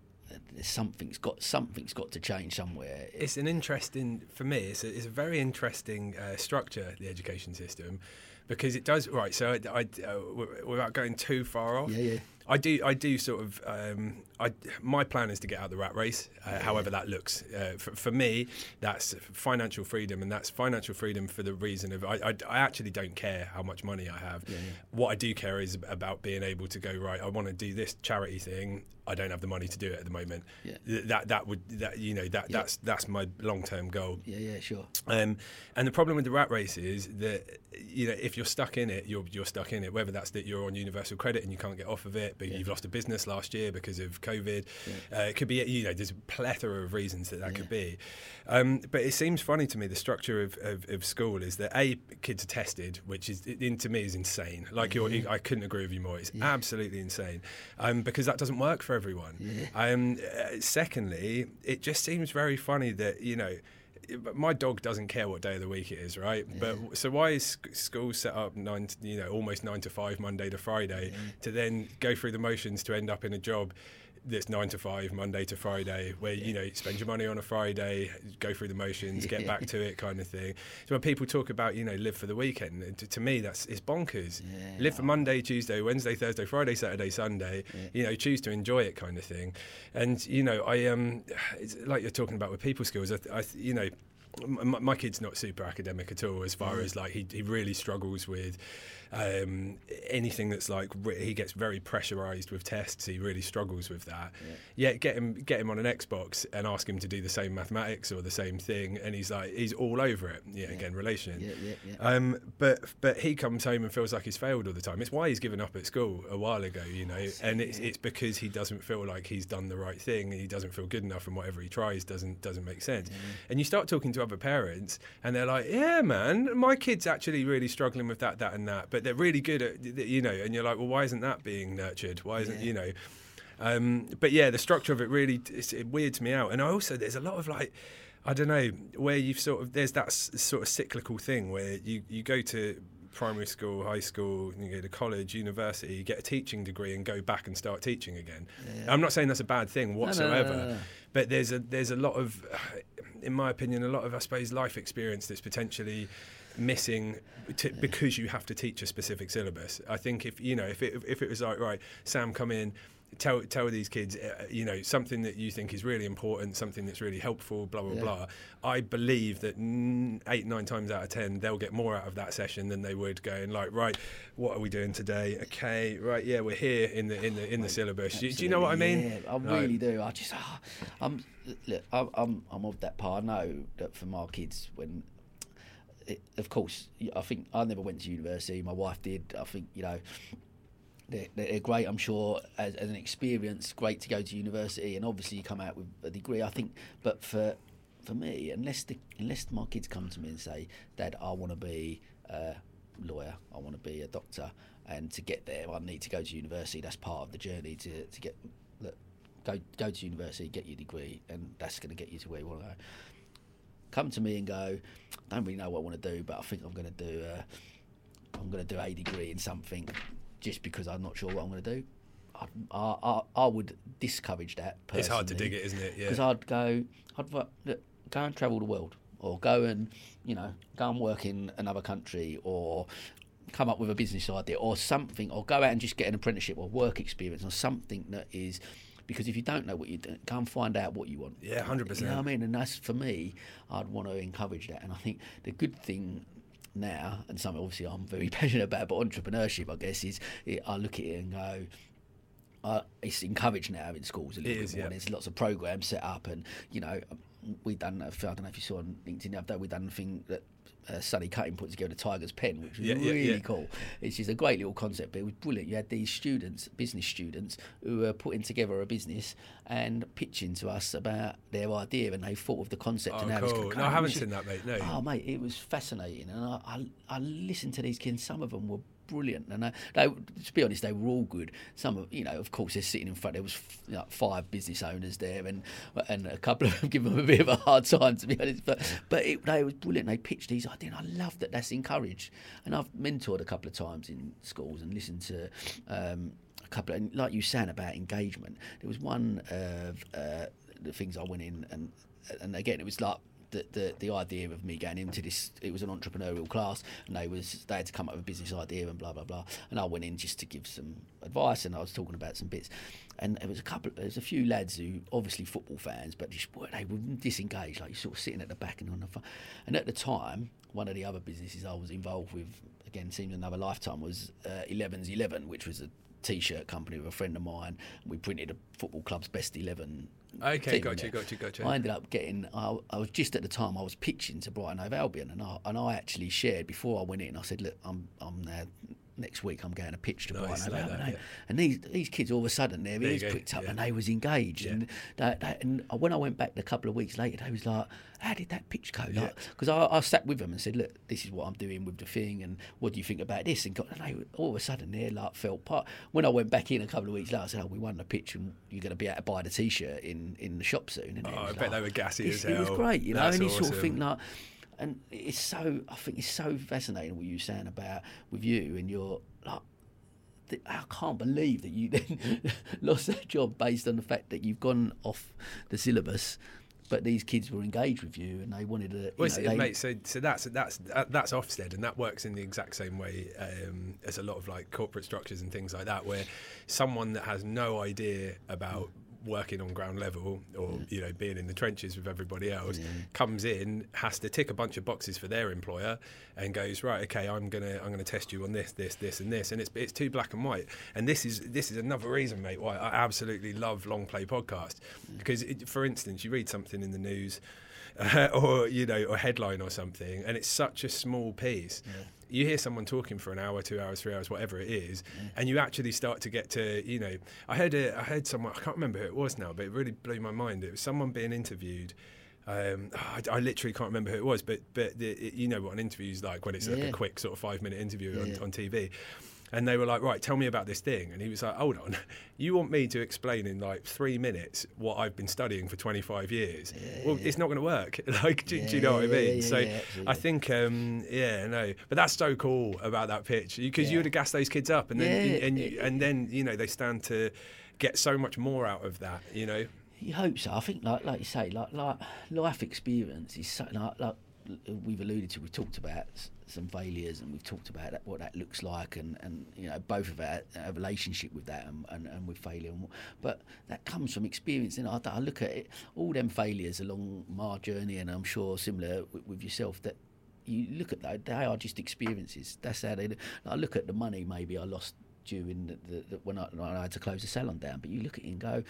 something's got something's got to change somewhere. It's an interesting, for me, it's a, it's a very interesting uh, structure, the education system, because it does, right, so I, I, uh, without going too far off, Yeah, yeah. I do, I do sort of, um, I, my plan is to get out of the rat race, uh, however that looks. Uh, for, for me, that's financial freedom, and that's financial freedom for the reason of I, I, I actually don't care how much money I have. What I do care is about being able to go right. I want to do this charity thing. I don't have the money to do it at the moment. Yeah. That that would that you know that Yeah. that's that's my long term goal. Yeah, yeah, sure. Um, and the problem with the rat race is that you know if you're stuck in it, you're you're stuck in it. Whether that's that you're on universal credit and you can't get off of it, but you've lost a business last year because of COVID. Uh, it could be, you know, there's a plethora of reasons that that could be. Um, but it seems funny to me the structure of, of, of, school is that a kids are tested, which is in, to me is insane. Like you're, I couldn't agree with you more. It's absolutely insane um, because that doesn't work for everyone. Um, uh, secondly, it just seems very funny that you know my dog doesn't care what day of the week it is, right? Yeah. But so why is school set up nine, to, you know, almost nine to five, Monday to Friday, yeah. to then go through the motions to end up in a job this nine to five, Monday to Friday, where you know spend your money on a Friday, go through the motions, get back (laughs) to it, kind of thing. So when people talk about you know live for the weekend, to, to me that's it's bonkers. Yeah. Live for Monday, Tuesday, Wednesday, Thursday, Friday, Saturday, Sunday. Yeah. You know, choose to enjoy it, kind of thing. And you know, I um, like you're talking about with people skills. I, I you know my, my, kid's not super academic at all as far mm. as like he, he really struggles with um, anything that's like he gets very pressurized with tests. He really struggles with that. Yeah. Yet get him get him on an Xbox and ask him to do the same mathematics or the same thing, and he's like he's all over it. Yeah, yeah. again relation. Yeah, yeah, yeah. Um, but but he comes home and feels like he's failed all the time. It's why he's given up at school a while ago, you know, and it's it's because he doesn't feel like he's done the right thing. He doesn't feel good enough, and whatever he tries doesn't doesn't make sense. And you start talking to other parents, and they're like, "Yeah, man, my kid's actually really struggling with that, that, and that." But but they're really good at you know, and you're like, well, why isn't that being nurtured? Why isn't yeah. you know? Um, but yeah, the structure of it really it weirds me out, and I also there's a lot of like. I don't know where you've sort of there's that s- sort of cyclical thing where you, you go to primary school, high school, you go to college, university, you get a teaching degree and go back and start teaching again. Yeah. I'm not saying that's a bad thing whatsoever, no, no, no, but there's a there's a lot of, in my opinion, a lot of I suppose life experience that's potentially missing to, because you have to teach a specific syllabus. I think if you know if it if it was like right, Sam, come in. Tell tell these kids, uh, you know, something that you think is really important, something that's really helpful, blah blah yeah. blah. I believe that eight nine times out of ten they'll get more out of that session than they would going like, right, what are we doing today? Okay, right, yeah, we're here in the in the in the syllabus. Do, do, you know what I mean? Yeah, I really do. I just, oh, (sighs) I'm look, I'm I'm I'm of that part. I know that for my kids when of course, I think I never went to university. My wife did. I think you know they're, they're great. I'm sure as, as, an experience, great to go to university, and obviously you come out with a degree. I think, but for for me, unless the, unless my kids come to me and say, "Dad, I want to be a lawyer. I want to be a doctor," and to get there, I need to go to university. That's part of the journey to to get. Look, go go to university, get your degree, and that's going to get you to where you want to go come to me and go, I don't really know what I want to do, but I think I'm going to do a, I'm going to do a degree in something just because I'm not sure what I'm going to do. I, I, I would discourage that. Personally, it's hard to dig it, isn't it? Yeah. Because I'd go, I'd look, go and travel the world, or go and you know go and work in another country, or come up with a business idea, or something, or go out and just get an apprenticeship or work experience, or something that is because if you don't know what you're doing, come find out what you want. Yeah, hundred percent. You know what I mean? And that's for me. I'd want to encourage that, and I think the good thing now, and something obviously I'm very (laughs) passionate about, but entrepreneurship, I guess, is it, I look at it and go. Uh, it's encouraged now in schools a little bit more. Yeah. There's lots of programs set up, and you know, we've done. I don't know if you saw on LinkedIn the other day. We done a thing that uh, Sunny Cutting put together Tiger's Pen, which was yeah, really yeah, cool. It's just a great little concept, but it was brilliant. You had these students, business students, who were putting together a business and pitching to us about their idea, and they thought of the concept oh, and how cool. No, I haven't seen that, mate. No. Oh, mate, it was fascinating, and I, I, I listened to these kids. Some of them were brilliant. And they, they, to be honest, they were all good. Some of, you know, of course, they're sitting in front. There was you know, five business owners there, and and a couple of them (laughs) give them a bit of a hard time, to be honest. But but it, they was brilliant. They pitched these ideas. I love that. That's encouraged. And I've mentored a couple of times in schools and listened to. Um, a couple of, like you said about engagement. There was one of uh, the things I went in and and again it was like the, the, the idea of me going into this it was an entrepreneurial class and they was they had to come up with a business idea and blah blah blah. And I went in just to give some advice and I was talking about some bits. And there was a couple there was a few lads who obviously football fans but just they were disengaged like you sort of sitting at the back and on the front and at the time one of the other businesses I was involved with again seemed another lifetime was uh, 11's 11 which was a t-shirt company with a friend of mine. We printed a football club's best 11 Okay, gotcha, gotcha, gotcha. I ended up getting. I, I, was just at the time I was pitching to Brighton Hove Albion, and I and I actually shared before I went in. I said, look, I'm I'm now next week I'm going to pitch to Nice, Brighton like that, yeah. and these these kids all of a sudden their ears pricked up yeah. and they was engaged Yeah. and and when I went back a couple of weeks later they was like how did that pitch go like because I, I sat with them and said look this is what I'm doing with the thing and what do you think about this and, got, and they all of a sudden they like felt part when I went back in a couple of weeks later I said oh we won the pitch and you're going to be able to buy the t-shirt in, in the shop soon and Oh, I bet like, they were gassy as it was great you know That's and you sort of awesome. think like and it's so I think it's so fascinating what you're saying about with you and your like I can't believe that you then (laughs) lost that job based on the fact that you've gone off the syllabus but these kids were engaged with you and they wanted to you Well, know, so, they- mate, so so that's that's that- that's Ofsted, and that works in the exact same way um, as a lot of like corporate structures and things like that, where someone that has no idea about working on ground level or you know being in the trenches with everybody else comes in has to tick a bunch of boxes for their employer and goes right okay I'm gonna I'm gonna test you on this this this and this and it's it's too black and white. And this is this is another reason mate why I absolutely love long play podcast. Because it, for instance you read something in the news uh, (laughs) or you know, or headline or something, and it's such a small piece. You hear someone talking for an hour, two hours, three hours, whatever it is, and you actually start to get to, you know, I heard a, I heard someone, I can't remember who it was now, but it really blew my mind. It was someone being interviewed. Um, I, I literally can't remember who it was, but but the, it, you know what an interview is like when it's like a quick sort of five minute interview Yeah, on, on TV. And they were like, right, tell me about this thing. And he was like, hold on, (laughs) you want me to explain in like three minutes what I've been studying for 25 years? well, it's not going to work. (laughs) like, do, do you know what I Yeah, yeah, mean? yeah, so yeah, I think, um, yeah, no, but that's so cool about that pitch because you Yeah. would have gassed those kids up, and then Yeah, and, you, and then you know they stand to get so much more out of that. You know, You hope so. I think, like like you say, like like life experience is so like like we've alluded to. We've talked about some failures, and we've talked about what that looks like, and, and you know both of our, our relationship with that, and, and, and with failure. But that comes from experience. And I, I look at it, all them failures along my journey, and I'm sure similar with, with yourself that. You look at that; they are just experiences. That's how they. I look at the money maybe I lost during the, the, the, when, I, when I had to close the salon down, but you look at it and go,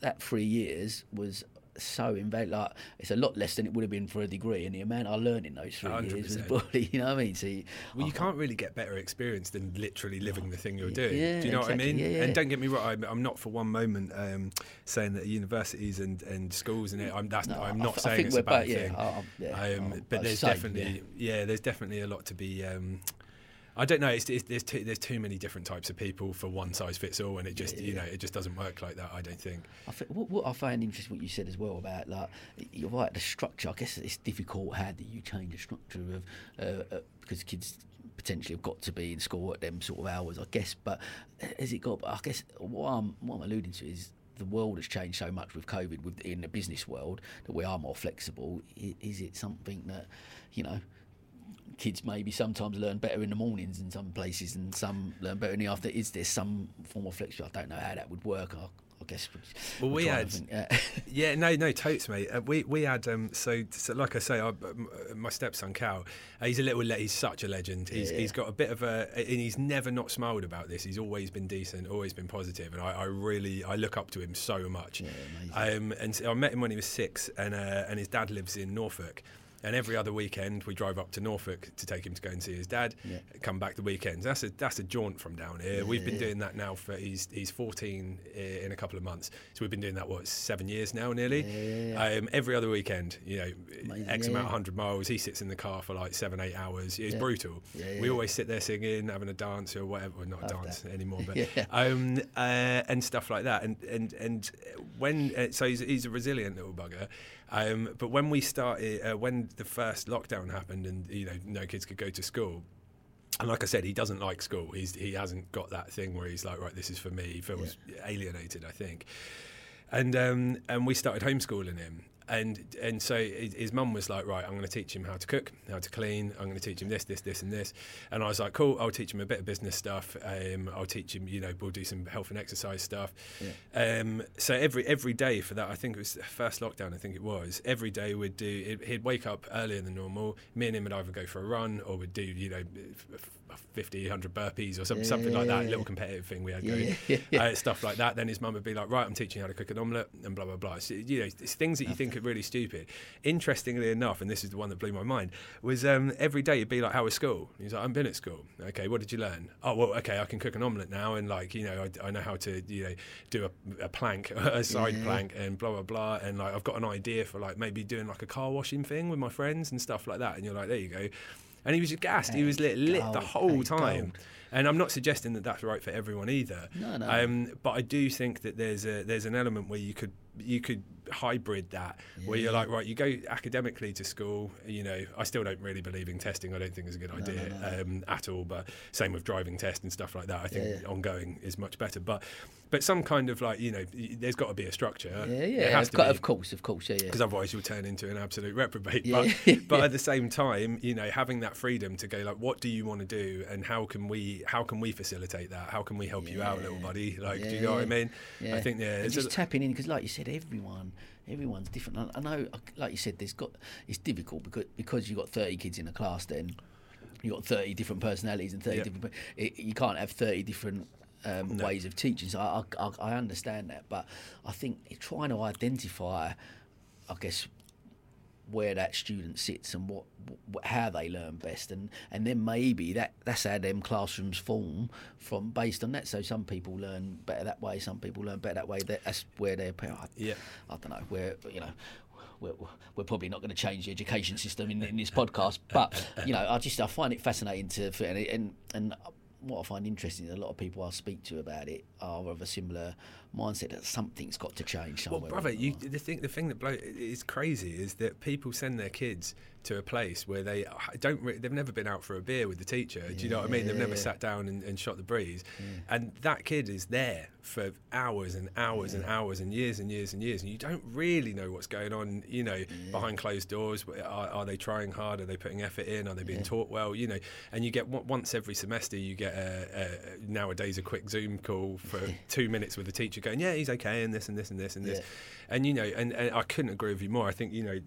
that three years was so invaluable. Like, it's a lot less than it would have been for a degree, and the amount I learned in those three years was 100%. probably, (laughs) you know what I mean? So you, well, you I- can't really get better experience than literally living the thing you're doing. Yeah, do you know what I mean? Yeah, yeah. And don't get me wrong, I'm, I'm not for one moment um, saying that universities and, and schools and it. I'm that's No, I'm not I saying think it's we're a bad both- yeah, thing. I- um, I'm but there's same, definitely yeah. there's definitely a lot to be. Um, I don't know. It's, it's, there's too, there's too many different types of people for one size fits all, and it just you know it just doesn't work like that. I don't think. I think, what, what I find interesting, what you said as well about like you're right, the structure. I guess it's difficult. How do you change the structure of uh, uh, because kids potentially have got to be in school at them sort of hours, I guess. But has it got? I guess what I'm what I'm alluding to is. The world has changed so much with COVID, with in the business world, that we are more flexible. Is it something that, you know, kids maybe sometimes learn better in the mornings in some places and some learn better in the after. Is there some form of flexibility? I don't know how that would work. I, I guess. Well, we had- uh, (laughs) Yeah, no, no, totes, mate. Uh, we we had um, so, so like I say, I, m- my stepson Cal, uh, he's a little, le- he's such a legend. He's Yeah. he's got a bit of a, and he's never not smiled about this. He's always been decent, always been positive, and I, I really I look up to him so much. Yeah, um, and so I met him when he was six, and uh, and his dad lives in Norfolk. And every other weekend, we drive up to Norfolk to take him to go and see his dad. Yeah. Come back the weekends. That's a that's a jaunt from down here. We've been doing that now for he's he's 14 in a couple of months. So we've been doing that what seven years now nearly. Yeah, yeah, Um, every other weekend, you know, Amazing, X yeah, amount of hundred miles. He sits in the car for like seven eight hours. It's Yeah. brutal. Yeah, yeah, we yeah. always sit there singing, having a dance or whatever. Well, not a Love dance that. anymore, but (laughs) Yeah. um, uh, and stuff like that. And and and when uh, so he's, he's a resilient little bugger. Um, but when we started, uh, when the first lockdown happened, and you know no kids could go to school. And like I said, he doesn't like school. He's he hasn't got that thing where he's like, right, this is for me. He feels alienated, I think. And um, and we started homeschooling him. And and so his mum was like, right, I'm going to teach him how to cook, how to clean. I'm going to teach him this, this, this, and this. And I was like, cool. I'll teach him a bit of business stuff. Um, I'll teach him, you know, we'll do some health and exercise stuff. Um, so every every day for that, I think it was the first lockdown. I think it was every day we'd do. He'd, he'd wake up earlier than normal. Me and him would either go for a run or we'd do, you know, 50, 100 burpees or some, Yeah, something like that. Little competitive thing we had going (laughs) uh, stuff like that. Then his mum would be like, "Right, I'm teaching you how to cook an omelette," and blah blah blah. So, you know, it's things that you think are really stupid. Interestingly enough, and this is the one that blew my mind, was um, every day you'd be like, "How was school?" He's like, "I've been at school." Okay, what did you learn? Oh well, okay, I can cook an omelette now, and like you know, I, I know how to you know do a, a plank, (laughs) a side plank, and blah blah blah, and like I've got an idea for like maybe doing like a car washing thing with my friends and stuff like that. And you're like, there you go. And he was gassed. He was lit, lit the whole time. gold. And I'm not suggesting that that's right for everyone either. No, no. Um, but I do think that there's a there's an element where you could you could hybrid that where you're like right you go academically to school you know I still don't really believe in testing I don't think it's a good idea Um, at all but same with driving test and stuff like that I think Yeah, yeah. ongoing is much better but but some kind of like you know there's got to be a structure Yeah, yeah, of, to co- be of course, of course, yeah, yeah. because otherwise you'll turn into an absolute reprobate. Yeah. But, (laughs) but at the same time, you know, having that freedom to go like, what do you want to do, and how can we how can we facilitate that? How can we help you out, little buddy? Like, do you know what I mean? Yeah. I think yeah, just a- tapping in because, like you said, everyone, everyone's different. I, know, like you said, there's got it's difficult because because you've got 30 kids in a class. Then you've got 30 different personalities and 30 Yeah. different. It, you can't have 30 different. Um, Ways of teaching, so I, I, I understand that, but I think trying to identify, I guess, where that student sits and what, what how they learn best. And and then maybe that that's how them classrooms form from based on that. So some people learn better that way some people learn better that way. That's where they're I, Yeah. I don't know. Where you know we're, we're probably not going to change the education system in, in this podcast but you know I just I find it fascinating to and and and what I find interesting is a lot of people I speak to about it are of a similar mindset that something's got to change somewhere. Well, brother, you, the thing the thing that blow, is crazy is that people send their kids to a place where they don't re- they've never been out for a beer with the teacher. Do you know what I mean? They've Yeah, never yeah. sat down and, and shot the breeze, and that kid is there for hours and hours and hours and years and years and years, and you don't really know what's going on. You know, behind closed doors, are, are they trying hard? Are they putting effort in? Are they being taught well? You know, and you get once every semester you get a, a nowadays a quick Zoom call for two minutes with the teacher going, yeah, he's okay, and this and this and this and this. Yeah. And you know, and, and I couldn't agree with you more. I think you know,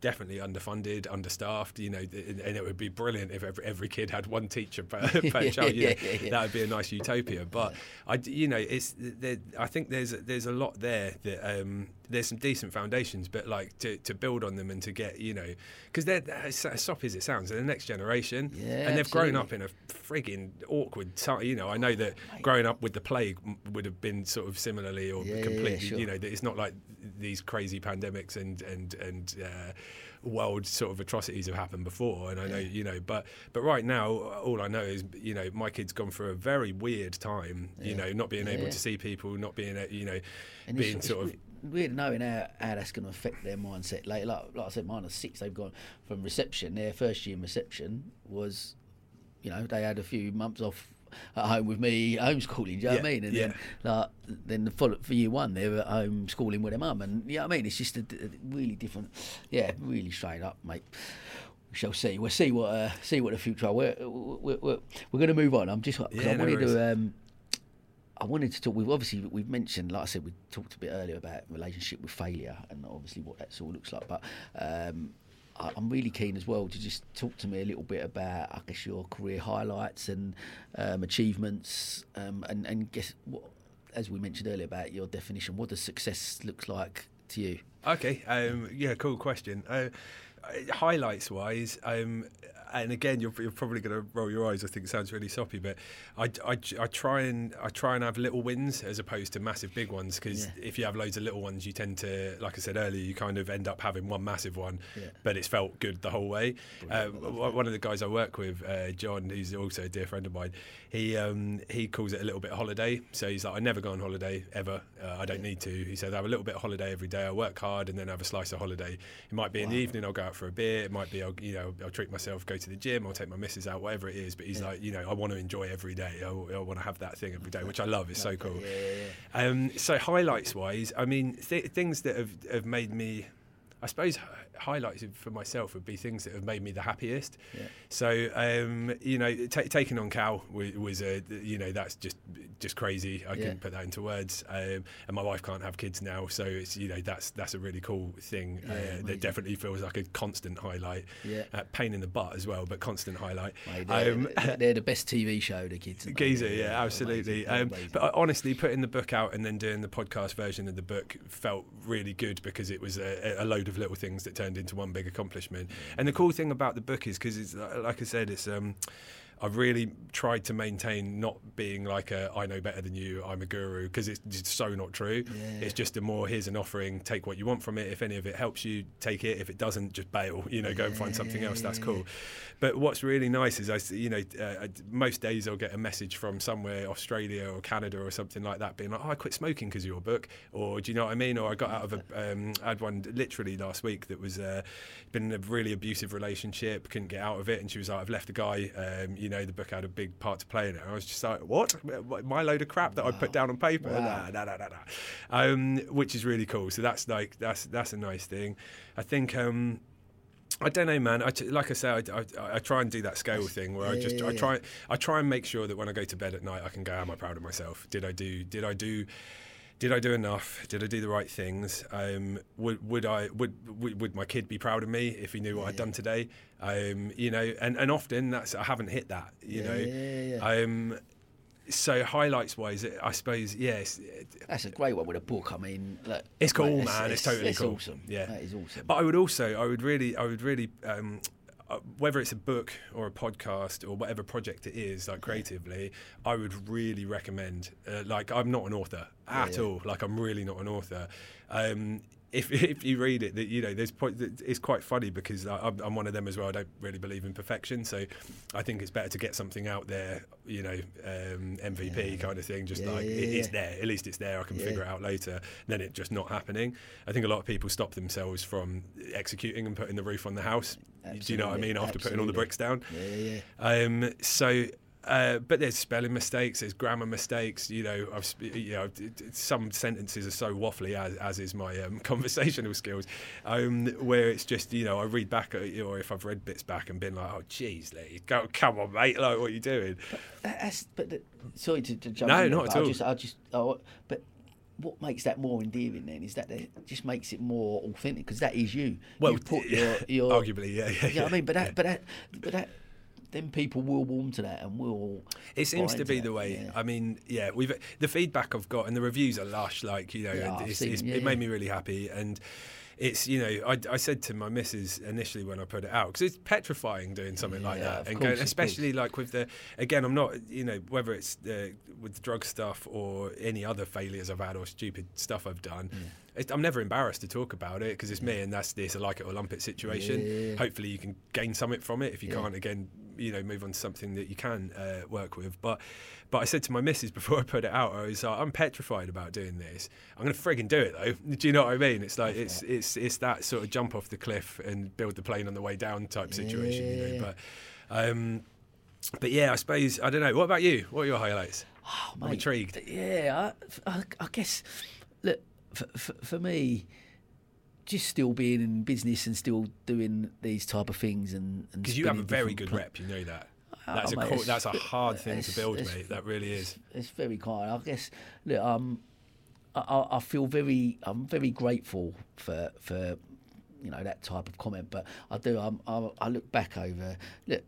definitely underfunded, understaffed. You know, and, and it would be brilliant if every, every kid had one teacher per, (laughs) per child. You know, yeah, yeah. That would be a nice utopia. But I, you know, it's there, I think there's there's a lot there that um, there's some decent foundations, but like to, to build on them and to get you know, because they're, they're as soppy as it sounds, they're the next generation, Yeah, and they've grown up in a frigging awkward time. You know, I know that growing up with the plague would have been sort of similarly or Yeah, yeah, yeah, completely. sure. You know, that it's not like these crazy pandemics and and and. Uh, world sort of atrocities have happened before and I know you know but but right now all I know is you know my kid's gone through a very weird time you know not being able Yeah. to see people not being you know And being it's, sort of it's we- weird knowing how, how that's going to affect their mindset. Like, like, like I said, six. They've gone from reception. Their first year in reception was, you know, they had a few months off at home with me homeschooling. Do you know what I mean? And yeah. then, like, then the follow, for year one, they were at home schooling with their mum. And you know what I mean? It's just a really different, yeah, really straight up, mate. We shall see. We'll see what uh, see what the future. Are. We're we're, we're, we're going to move on. I'm just 'cause Yeah, I no wanted worries. to. Um, I wanted to talk. We've obviously we've mentioned, like I said, we talked a bit earlier about relationship with failure and obviously what that sort of looks like. But um, I'm really keen as well to just talk to me a little bit about, I guess, your career highlights and um, achievements, um, and and guess what, as we mentioned earlier about your definition, what does success look like to you? Okay. Um, yeah, cool question. Uh, highlights wise, um, and again, you're, you're probably going to roll your eyes. I think it sounds really soppy, but I, I, I try and I try and have little wins as opposed to massive big ones. Because Yeah. if you have loads of little ones, you tend to, like I said earlier, you kind of end up having one massive one, Yeah. but it's felt good the whole way. Uh, one of the guys I work with, uh, John, who's also a dear friend of mine, he um, he calls it a little bit of holiday. So he's like, I never go on holiday ever. Uh, I don't need to. He said, I have a little bit of holiday every day. I work hard and then have a slice of holiday. It might be in the evening. I'll go out for a beer. It might be, I'll, you know, I'll treat myself, go to the gym. I'll take my missus out, whatever it is. But he's like, you know, I want to enjoy every day. I, I want to have that thing every day, which I love. It's so cool. Um, so highlights wise, I mean, th- things that have, have made me, I suppose, highlights for myself would be things that have made me the happiest. Yeah. So um, you know, ta taking on Cal was, was a, you know, that's just just crazy. I Yeah. couldn't put that into words. Um, and my wife can't have kids now, so it's you know that's that's a really cool thing Yeah, uh, that definitely feels like a constant highlight. Yeah. Uh, pain in the butt as well, but constant highlight. Mate, they're, Um, they're- they're the best TV show, the kids. Geezer, yeah, absolutely. amazing, Um, but uh, honestly, putting the book out and then doing the podcast version of the book felt really good because it was a, a load load of little things that turned into one big accomplishment. And the cool thing about the book is because it's like I said, it's um, I've really tried to maintain not being like a I know better than you, I'm a guru, because it's just so not true. Yeah. It's just a more here's an offering, take what you want from it. If any of it helps you, take it. If it doesn't, just bail. You know, go and find something else. That's cool. But what's really nice is I, you know, uh, most days I'll get a message from somewhere, Australia or Canada or something like that, being like, "Oh, I quit smoking because of your book," or do you know what I mean? Or I got out of a, um, I had one literally last week that was uh, been in a really abusive relationship, couldn't get out of it, and she was like, "I've left a guy." Um, you know, the book had a big part to play in it. I was just like, "What? My load of crap that I put down on paper?" Wow. Nah, nah, nah, nah, nah. Um, which is really cool. So that's like that's that's a nice thing. I think. Um, I don't know, man. I t- like I said, I, I, I try and do that scale thing where I just yeah, I yeah. try I try and make sure that when I go to bed at night, I can go, "Am I proud of myself? Did I do? Did I do?" Did I do enough? Did I do the right things? Um, would would I would, would would my kid be proud of me if he knew what I'd done today? Um, you know, and, and often that's I haven't hit that. You Yeah, know, yeah, yeah. Um, so highlights wise, I suppose yes, That's a great one with a book. I mean, look, It's cool, mate, man. It's totally it's cool. awesome. Yeah. that is awesome. But I would also, I would really, I would really, um, uh, whether it's a book or a podcast or whatever project it is, like creatively, I would really recommend. Uh, like, I'm not an author at yeah. all. Like, I'm really not an author. Um, if, (laughs) if you read it, that you know, there's point. It's quite funny because I, I'm, I'm one of them as well. I don't really believe in perfection, so I think it's better to get something out there. You know, um, MVP kind of thing. Just Yeah, like yeah, it, it's there. At least it's there. I can Yeah. figure it out later. Then it just not happening. I think a lot of people stop themselves from executing and putting the roof on the house. Do you know what I mean? After putting all the bricks down. yeah, yeah, yeah. Um, so, uh, but there's spelling mistakes, there's grammar mistakes. You know, I've, sp- you know, some sentences are so waffly, as, as is my um, (laughs) conversational skills, um, where it's just, you know, I read back, at, it, or if I've read bits back and been like, oh, geez, Lee, go, come on, mate, like, what are you doing? That's but the, sorry to, to jump. No, in not but at I all. just, I just, oh, but what makes that more endearing then is that it just makes it more authentic because that is you. Well, you put (laughs) yeah, your, your arguably, yeah, yeah. You know what I mean? But that, yeah. but that, but that, then people will warm to that and will. It seems to be the way. yeah. I mean, yeah, we've the feedback I've got and the reviews are lush. Like you know, Yeah, it's, seen, it's, yeah, it made yeah. me really happy. And it's you know, I, I said to my missus initially when I put it out because it's petrifying doing something like that, and course, going, especially like with the again, I'm not you know whether it's uh, with the drug stuff or any other failures I've had or stupid stuff I've done. It's, I'm never embarrassed to talk about it because it's me and that's this a like it or lump it situation. Yeah. Hopefully, you can gain something from it. If you Yeah. can't, again, you know, move on to something that you can uh, work with. But, but I said to my missus (laughs) before I put it out, I was like, I'm petrified about doing this. I'm going to frigging do it though. (laughs) Do you know what I mean? It's like it's it's it's that sort of jump off the cliff and build the plane on the way down type situation, you Yeah. know. But, um, but yeah, I suppose I don't know. What about you? What are your highlights? Oh, I'm mate, intrigued. Yeah, I, I, I guess. For, for, for me, just still being in business and still doing these type of things and Because you have a very good pla- rep, you know that. Oh, That's a mate, cool, that's a hard thing to build, mate. That really is. It's very kind. I guess. Look, um, I, I feel very, I'm very grateful for for you know that type of comment. But I do. Um, I, I look back over look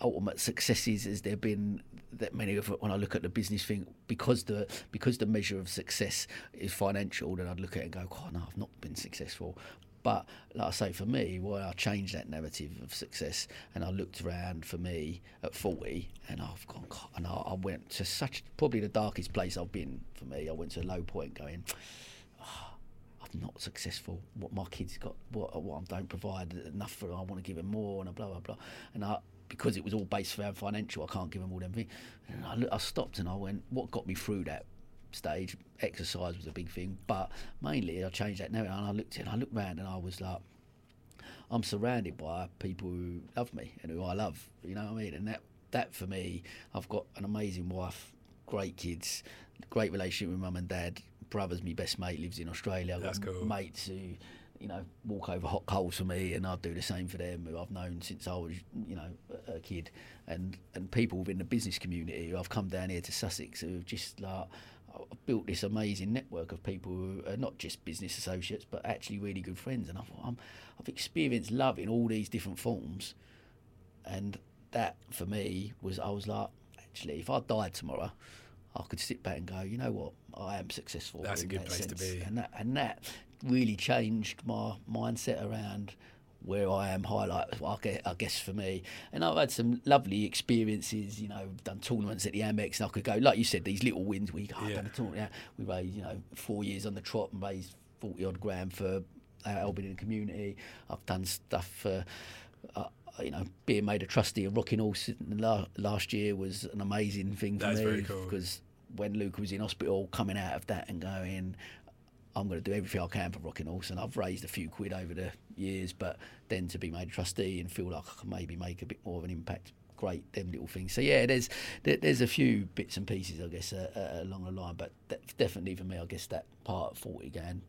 ultimate successes has there have been that many of when I look at the business thing because the because the measure of success is financial then I'd look at it and go God no I've not been successful but like I say for me why I changed that narrative of success and I looked around for me at 40 and I've gone and I, I went to such probably the darkest place I've been for me I went to a low point going ah, I'm not successful. What my kids got, what, what I don't provide enough for. I want to give them more, and blah blah blah. And I, because it was all based around financial, I can't give them all them things. And I, look- I stopped and I went, what got me through that stage? Exercise was a big thing, but mainly I changed that now. And I looked and I looked round and I was like, I'm surrounded by people who love me and who I love. You know what I mean? And that that for me, I've got an amazing wife, great kids, great relationship with mum and dad. Brother's my best mate, lives in Australia. I've That's cool. mates who, you know, walk over hot coals for me, and I'll do the same for them. Who I've known since I was, you know, a kid, and and people within the business community who I've come down here to Sussex who have just like. I've built this amazing network of people who are not just business associates, but actually really good friends. And I've, I'm, I've experienced love in all these different forms, and that for me was I was like, actually, if I died tomorrow, I could sit back and go, you know what, I am successful. That's a good that place to be. and that and that really changed my mindset around where I am highlight I guess, I guess for me and I've had some lovely experiences you know done tournaments at the Amex and I could go like you said these little wins we go, oh, I've Yeah. done a tournament we raised you know four years on the trot and raised 40 odd grand for uh, Albion in the community I've done stuff for uh, you know, being made a trustee of Rocking Horse last year was an amazing thing for That's me very cool. because when Luke was in hospital, coming out of that and going, I'm going to do everything I can for Rocking Horse, and I've raised a few quid over the years, but then to be made a trustee and feel like I can maybe make a bit more of an impact, great, them little things. So yeah, there's there, there's a few bits and pieces, I guess, uh, uh, along the line, but de- definitely for me, I guess that part of 40 gang,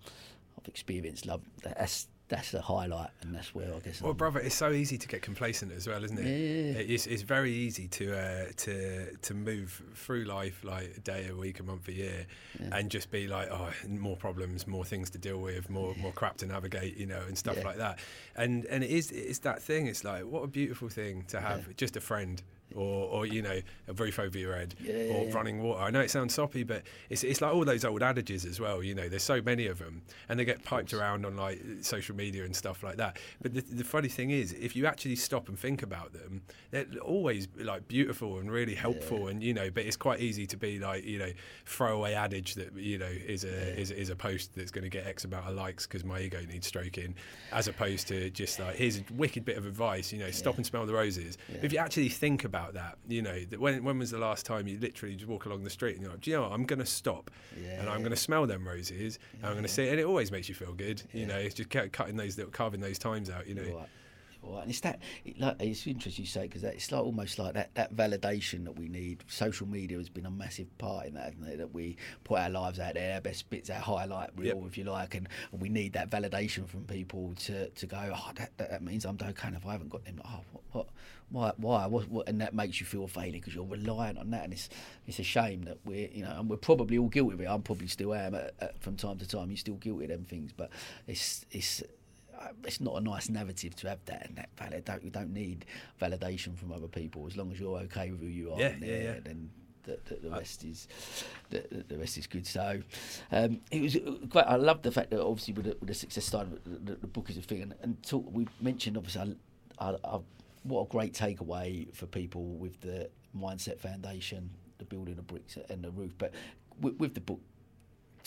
I've experienced love. That's that's the highlight, and that's where I guess. Well, I'm- brother, it's so easy to get complacent as well, isn't it? Yeah. It's, it's very easy to uh, to to move through life like a day, a week, a month, a year, and just be like, oh, more problems, more things to deal with, more more crap to navigate, you know, and stuff Yeah. like that. And and it is it's that thing. It's like what a beautiful thing to have just a friend. Or, or you know, a roof over your head, Yeah, or yeah. running water. I know it sounds soppy, but it's it's like all those old adages as well. You know, there's so many of them, and they get piped around on like social media and stuff like that. But the, the funny thing is, if you actually stop and think about them, they're always like beautiful and really helpful. And you know, but it's quite easy to be like you know, throwaway adage that you know is a is, is a post that's going to get X amount of likes because my ego needs stroking, as opposed to just like here's a wicked bit of advice. You know, stop and smell the roses. If you actually think about that, you know, that when when was the last time you literally just walk along the street and you're like, do you know what? I'm going to stop and I'm going to smell them roses and I'm going to see, and it always makes you feel good. You know, it's just cutting those little carving those times out. You know. Right. Right. And it's that, it, like, it's interesting you say because it's like almost like that, that validation that we need. Social media has been a massive part in that, hasn't it? That we put our lives out there, our best bits, our highlight reel, Yep. if you like, and, and we need that validation from people to, to go, oh, that, that, that means I'm okay. And if I haven't got them, oh, what, what, why, why, what, what, and that makes you feel a failure because you're reliant on that, and it's it's a shame that we're, you know, and we're probably all guilty of it. I'm probably still am at, at, from time to time. You're still guilty of them things, but it's it's uh, it's not a nice narrative to have that and that valid don't you don't need validation from other people as long as you're okay with who you are Yeah, and yeah, yeah. then the, the, the rest is the, the- rest is good so um, it was uh, quite I love the fact that obviously with the, with the success side the book is a thing and, and talk, we mentioned obviously I, I, I, what a great takeaway for people with the mindset foundation the building of bricks and the roof but with, with the book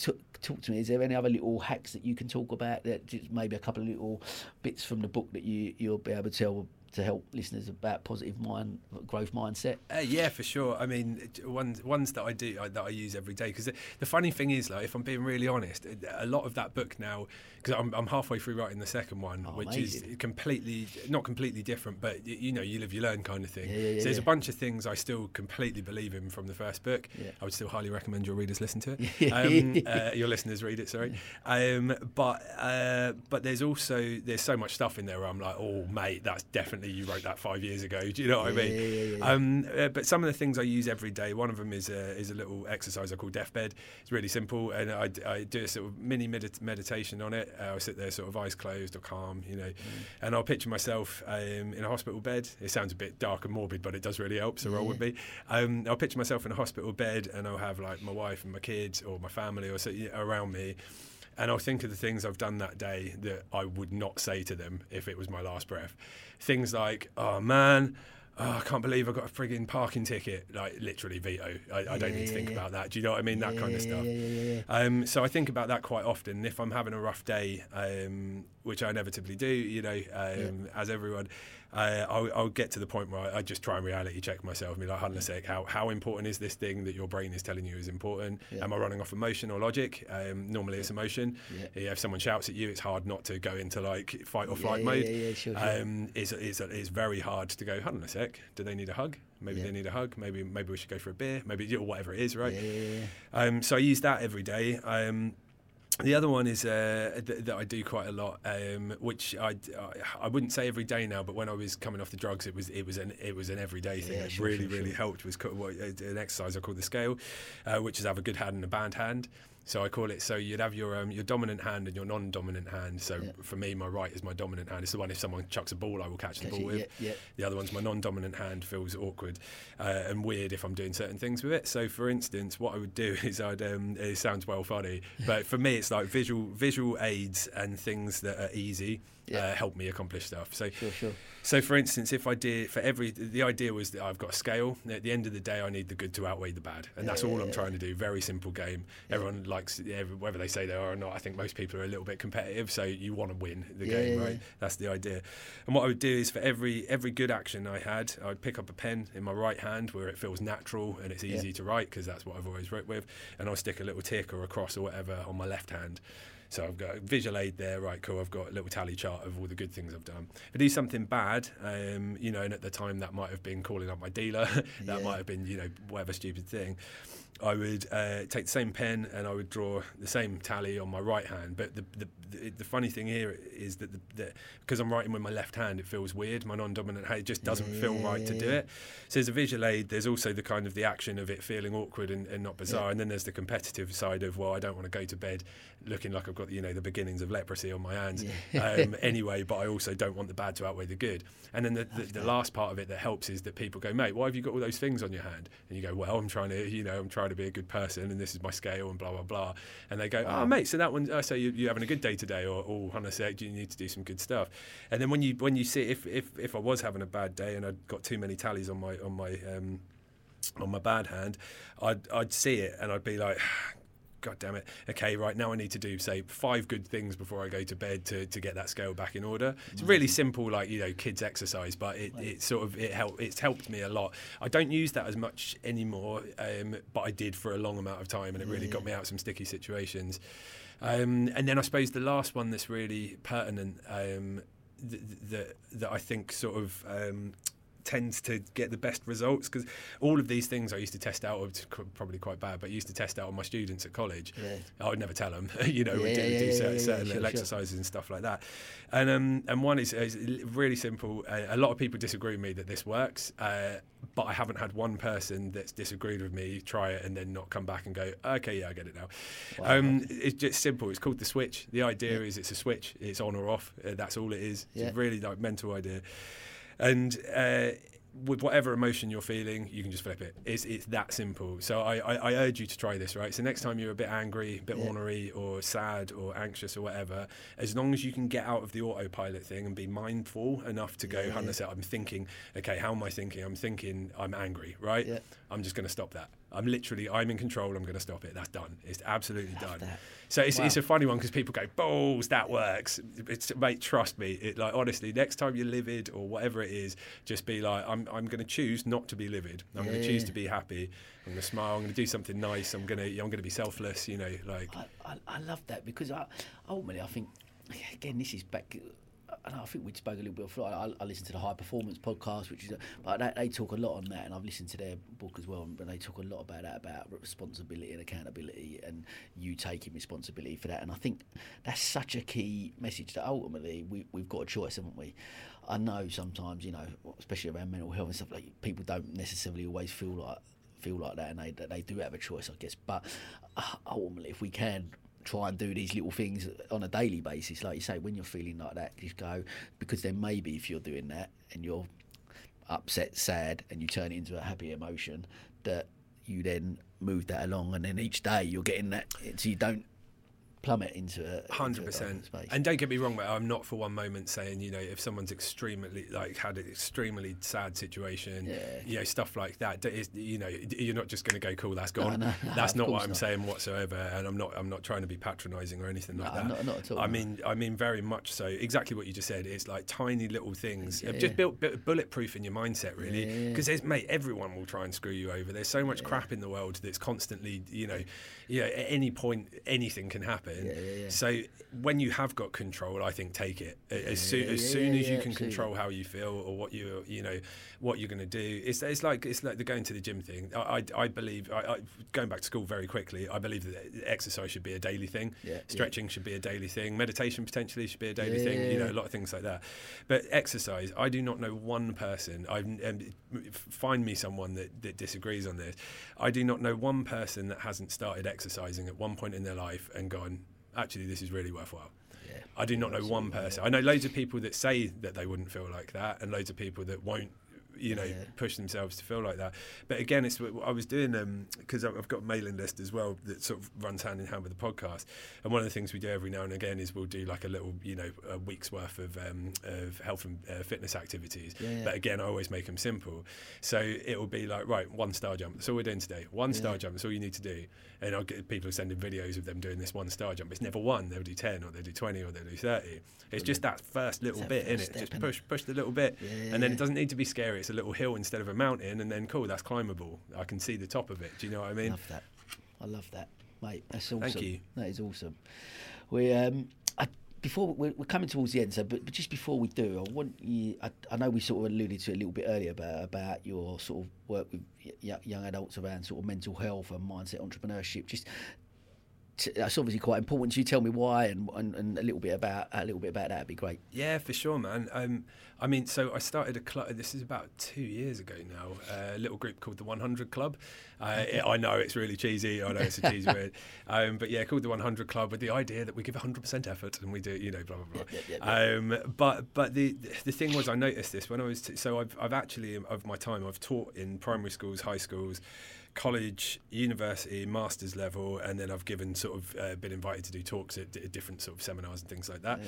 talk, to me. Is there any other little hacks that you can talk about? That maybe a couple of little bits from the book that you you'll be able to tell to help listeners about positive mind growth mindset. Uh, yeah, for sure. I mean, ones ones that I do uh, that I use every day. Because the, the funny thing is, like, if I'm being really honest, a lot of that book now, because I'm, I'm halfway through writing the second one, Oh, which amazing. is completely not completely different, but you know, you live, you learn kind of thing. Yeah, yeah, yeah, so there's a bunch of things I still completely believe in from the first book. I would still highly recommend your readers listen to it. (laughs) Um, uh, your listeners read it, sorry. Um, but uh, but there's also there's so much stuff in there where I'm like, oh mate, that's definitely you wrote that five years ago. Do you know what I mean? yeah, yeah, yeah. Um, uh, but some of the things I use every day, one of them is a, is a little exercise I call deathbed. It's really simple, and I do a sort of mini medit- meditation on it. Uh, I'll sit there, sort of eyes closed or calm, you know, Mm. and I'll picture myself um, in a hospital bed. It sounds a bit dark and morbid, but it does really help. So roll with me. Um, I'll picture myself in a hospital bed, and I'll have like my wife and my kids or my family or so, around me. And I'll think of the things I've done that day that I would not say to them if it was my last breath. Things like, oh man, oh, I can't believe I got a frigging parking ticket. Like literally veto. I, I don't Yeah, need to think yeah. about that. Do you know what I mean? That kind of stuff. yeah, yeah, yeah, yeah. Um, so I think about that quite often. If I'm having a rough day, um, which I inevitably do, you know, um, as everyone, uh, I'll, I'll get to the point where I, I just try and reality check myself and be like, hold on a sec, how, how important is this thing that your brain is telling you is important? Yeah. Am I running off emotion or logic? Um, normally it's emotion. Yeah. Yeah, if someone shouts at you, it's hard not to go into like fight or flight yeah, mode. yeah, yeah, sure, sure. Um, it's, it's, it's very hard to go, hold on a sec, do they need a hug? Maybe Yeah. they need a hug. Maybe maybe we should go for a beer. Maybe or whatever it is, right? Yeah, yeah, yeah. Um, so I use that every day. The other one is uh, th- that I do quite a lot, um, which I, I wouldn't say every day now, but when I was coming off the drugs, it was it was an it was an everyday thing. Yeah, that sure, really sure, really sure. helped was co- what- uh, an exercise I call the scale, uh, which is have a good hand and a bad hand. So I call it. So you'd have your um, your dominant hand and your non-dominant hand. So Yeah. for me, my right is my dominant hand. It's the one if someone chucks a ball, I will catch the ball it, with. yeah, yeah. The other one's my non-dominant hand feels awkward uh, and weird if I'm doing certain things with it. So for instance, what I would do (laughs) is I'd um, it sounds well funny, but for me it's like visual visual aids and things that are easy. Yeah. Uh, help me accomplish stuff. So Sure, sure. so, for instance, if I did for every, the idea was that I've got a scale. At the end of the day, I need the good to outweigh the bad, and that's all I'm trying to do. Very simple game. Everyone likes, yeah, whether they say they are or not. I think most people are a little bit competitive, so you want to win the Yeah, game, yeah, right? yeah. That's the idea. And what I would do is for every every good action I had, I'd pick up a pen in my right hand where it feels natural and it's Yeah. easy to write because that's what I've always wrote with, and I'll stick a little tick or a cross or whatever on my left hand. So I've got a visual aid there, right? Cool. I've got a little tally chart of all the good things I've done. If I do something bad, um, you know, and at the time that might have been calling up my dealer, (laughs) that Yeah. might have been, you know, whatever stupid thing. I would uh, take the same pen and I would draw the same tally on my right hand. But the the, the, the funny thing here is that because I'm writing with my left hand, it feels weird. My non-dominant hand, it just doesn't feel right to do it. So there's a visual aid. There's also the kind of the action of it feeling awkward and, and not bizarre. And then there's the competitive side of well, I don't want to go to bed looking like I've got you know the beginnings of leprosy on my hands um, (laughs) anyway. But I also don't want the bad to outweigh the good. And then the, the, the last part of it that helps is that people go, mate, why have you got all those things on your hand? And you go, well, I'm trying to you know I'm trying to be a good person and this is my scale and blah blah blah. And they go, oh mate, so that one, uh, so you, you're having a good day today, or oh, Hannah said, do you need to do some good stuff? And then when you when you see if if if I was having a bad day and I'd got too many tallies on my on my um, on my bad hand, I'd I'd see it and I'd be like. (sighs) God damn it. Okay, right now I need to do, say, five good things before I go to bed to, to get that scale back in order. It's really simple, like, you know, kids exercise, but it, it sort of, it help, it's helped me a lot. I don't use that as much anymore, um, but I did for a long amount of time and it really got me out of some sticky situations. Um, and then I suppose the last one that's really pertinent um, th- th- that, that I think sort of um, tends to get the best results because all of these things I used to test out, qu- probably quite bad, but I used to test out on my students at college. Yeah. I would never tell them, (laughs) you know, we Yeah, do, yeah, do certain, certain sure, little sure. exercises and stuff like that. And um, and one is, is really simple. Uh, a lot of people disagree with me that this works, uh, but I haven't had one person that's disagreed with me try it and then not come back and go, okay, yeah, I get it now. Wow. Um, it's just simple. It's called the switch. The idea is it's a switch. It's on or off. Uh, that's all it is. It's a really like mental idea. And uh, with whatever emotion you're feeling, you can just flip it. It's, it's that simple. So I, I, I urge you to try this, right? So next time you're a bit angry, a bit Yeah. ornery, or sad, or anxious, or whatever, as long as you can get out of the autopilot thing and be mindful enough to go, Yeah. Hannah said, I'm thinking, okay, how am I thinking? I'm thinking I'm angry, right? Yeah. I'm just going to stop that. I'm literally, I'm in control. I'm going to stop it. That's done. It's absolutely done. that. So it's, Wow. it's a funny one because people go, balls, that works. It's, mate, trust me. It, like honestly, next time you're livid or whatever it is, just be like, I'm, I'm going to choose not to be livid. I'm going to choose to be happy. I'm going to smile. I'm going to do something nice. I'm going to, I'm going to be selfless. You know, like I, I, I love that because I, ultimately I think again this is back. And I think we spoke a little bit before. I, I listen to the High Performance podcast, which is, but they, they talk a lot on that, and I've listened to their book as well. But they talk a lot about that, about responsibility and accountability, and you taking responsibility for that. And I think that's such a key message that ultimately we, we've got a choice, haven't we? I know sometimes, you know, especially around mental health and stuff, like people don't necessarily always feel like feel like that, and they they do have a choice, I guess. But uh, ultimately, if we can try and do these little things on a daily basis, like you say, when you're feeling like that, just go because then maybe if you're doing that and you're upset, sad, and you turn it into a happy emotion, that you then move that along, and then each day you're getting that, so you don't plummet into a Hundred percent. space. And don't get me wrong. I'm not for one moment saying you know if someone's extremely like had an extremely sad situation, Yeah. you know stuff like that. you know, you're not just going to go, cool, that's gone. no, no, that's not what I'm not. saying whatsoever. And I'm not. I'm not trying to be patronising or anything like that. not- not at all, I no. mean, I mean very much so. Exactly what you just said. It's like tiny little things. Yeah, just yeah. built bu- bulletproof in your mindset, really. Because there's mate, everyone will try and screw you over. There's so much crap in the world that's constantly, you know, you know, at any point anything can happen. Happen. Yeah, yeah, yeah. So when you have got control, I think take it as soon as soon as you can absolutely. control how you feel or what you you know what you're going to do. It's it's like it's like the going to the gym thing. I I, I believe I, I, going back to school very quickly. I believe that exercise should be a daily thing. Stretching should be a daily thing. Meditation potentially should be a daily thing. You know, a lot of things like that. But exercise, I do not know one person. I um, find me someone that, that disagrees on this. I do not know one person that hasn't started exercising at one point in their life and gone, actually, this is really worthwhile. Yeah. I do not know one person. I know loads of people that say that they wouldn't feel like that, and loads of people that won't, you know, Yeah. push themselves to feel like that. But again, it's what I was doing them because I've got a mailing list as well that sort of runs hand in hand with the podcast. And one of the things we do every now and again is we'll do like a little, you know, a week's worth of um, of health and uh, fitness activities. Yeah, yeah. But again, I always make them simple. So it will be like, right, one star jump. That's all we're doing today. One star jump. That's all you need to do. And I'll get people sending videos of them doing this one star jump. It's never one. They'll do ten, or they'll do twenty, or they'll do thirty. It's just that first little that bit in it. Just push, push the little bit, and then it doesn't need to be scary. It's a little hill instead of a mountain, and then cool, that's climbable. I can see the top of it. Do you know what I mean? love that. I love that, mate. That's awesome. Thank you. That is awesome. We um, I, before we're, we're coming towards the end, so but, but just before we do, I want you. I, I know we sort of alluded to it a little bit earlier about about your sort of work with y- young adults around sort of mental health and mindset entrepreneurship. Just that's obviously quite important. So you tell me why and, and, and a little bit about a little bit about that. would be great. Yeah, for sure, man. Um, I mean, so I started a club. This is about two years ago now. A little group called the 100 Club. Uh, it- I know it's really cheesy. I know it's a cheesy word, (laughs) um, but yeah, called the 100 Club with the idea that we give 100% effort and we do, you know, blah blah blah. Um, but but the the thing was, I noticed this when I was t- so I've I've actually of my time I've taught in primary schools, high schools. College, university, masters level, and then I've given sort of uh, been invited to do talks at, d- different sort of seminars and things like that.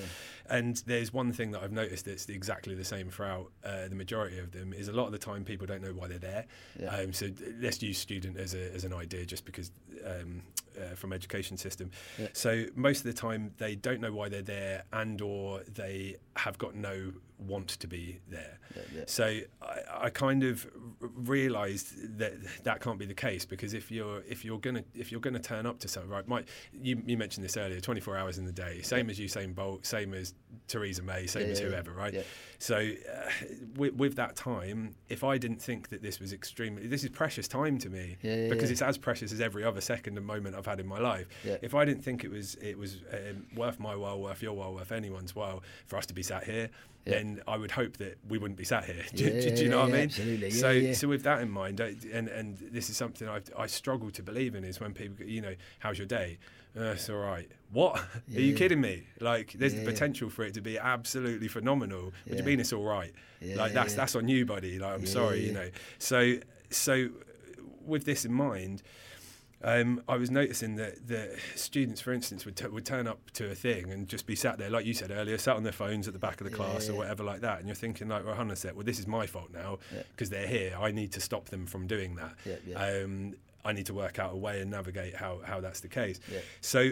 And there's one thing that I've noticed that's exactly the same throughout uh, the majority of them is a lot of the time people don't know why they're there. Yeah. Um, so let's use student as, a, as an idea just because um, uh, from education system. Yeah. So most of the time they don't know why they're there and or they have got no want to be there. Yeah, yeah. So I, I kind of realised that that can't be the case because if you're if you're gonna if you're gonna turn up to something right, my, you, you mentioned this earlier, 24 hours in the day, same as Usain Bolt, same as Theresa May, same as whoever, right? So uh, with, with that time, if I didn't think that this was extremely, this is precious time to me because it's as precious as every other second and moment I've had in my life. Yeah. If I didn't think it was it was um, worth my while, worth your while, worth anyone's while for us to be sat here, Yeah. then I would hope that we wouldn't be sat here. (laughs) Do, Yeah, do- do you know what I mean? absolutely. So, so with that in mind, I, and and this is something I I struggle to believe in is when people, you know, how's your day? Uh, it's all right. What? (laughs) Are you kidding me? Like, there's the potential for it to be absolutely phenomenal. What do Yeah. you mean it's all right? Like that's that's on you, buddy. Like I'm sorry, you know. So so with this in mind, um, I was noticing that the students, for instance, would, t- would turn up to a thing and just be sat there, like you said earlier, sat on their phones at the back of the class Yeah. or whatever like that. And you're thinking, like, well, a sec, well, this is my fault now Yeah. because they're here. I need to stop them from doing that. Yeah, yeah. Um, I need to work out a way and navigate how, how that's the case. Yeah. So,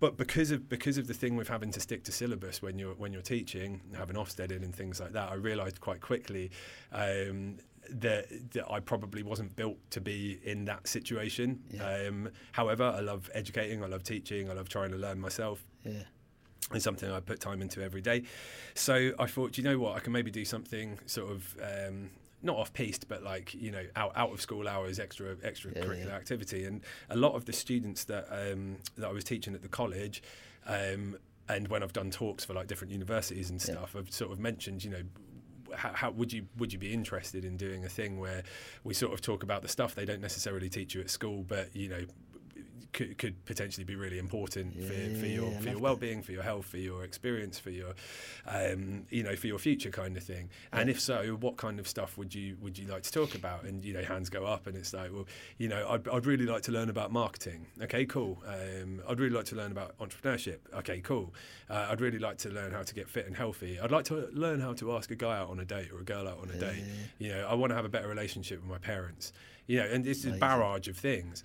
but because of because of the thing with having to stick to syllabus when you're when you're teaching, having Ofsted in and things like that, I realised quite quickly um, that that I probably wasn't built to be in that situation. Yeah. Um, however, I love educating, I love teaching, I love trying to learn myself. Yeah. It's something I put time into every day. So I thought, you know what? I can maybe do something sort of um, not off piste, but like you know, out, out of school hours, extra extracurricular yeah. activity. And a lot of the students that um, that I was teaching at the college. Um, and when I've done talks for like different universities and Yeah. stuff, I've sort of mentioned, you know, how, how would you would you be interested in doing a thing where we sort of talk about the stuff they don't necessarily teach you at school, but you know, could, could potentially be really important for, for your Yeah, for your well-being, for your health, for your experience, for your um, you know for your future kind of thing. And if so, what kind of stuff would you would you like to talk about? And you know, hands go up, and it's like, well, you know, I'd, I'd really like to learn about marketing. Okay, cool. Um, I'd really like to learn about entrepreneurship. Okay, cool. Uh, I'd really like to learn how to get fit and healthy. I'd like to learn how to ask a guy out on a date or a girl out on a date. You know, I want to have a better relationship with my parents. You know, and this is a barrage of things.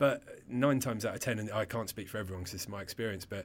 But nine times out of ten, and I can't speak for everyone because this is my experience, but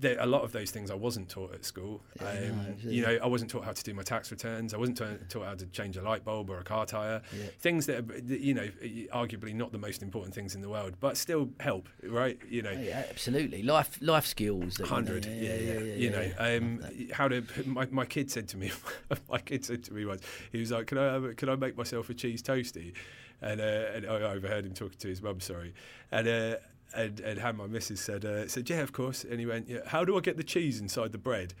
there, a lot of those things I wasn't taught at school. Yeah, um, you know, I wasn't taught how to do my tax returns. I wasn't ta- taught how to change a light bulb or a car tire. Yeah. Things that, are, you know, arguably not the most important things in the world, but still help, right? You know, Oh, yeah, absolutely. Life life skills. that, you know, hundred, yeah, yeah, You know, um, how to? My, my kid said to me, (laughs) my kid said to me once, he was like, "Can I have, a- can I make myself a cheese toasty?" And, uh, and I overheard him talking to his mum. Sorry, and. Uh, and, and how my missus said, uh, said, yeah, of course. And he went, yeah, how do I get the cheese inside the bread?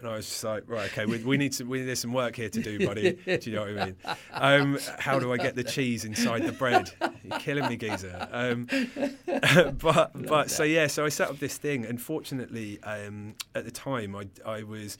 And I was just like, right, okay, we, we need some, we, there's some work here to do, buddy. do you know what I mean? Um, how do I get the cheese inside the bread? You're killing me, geezer. Um, (laughs) but but so yeah, so I set up this thing, and fortunately, um, at the time, I I was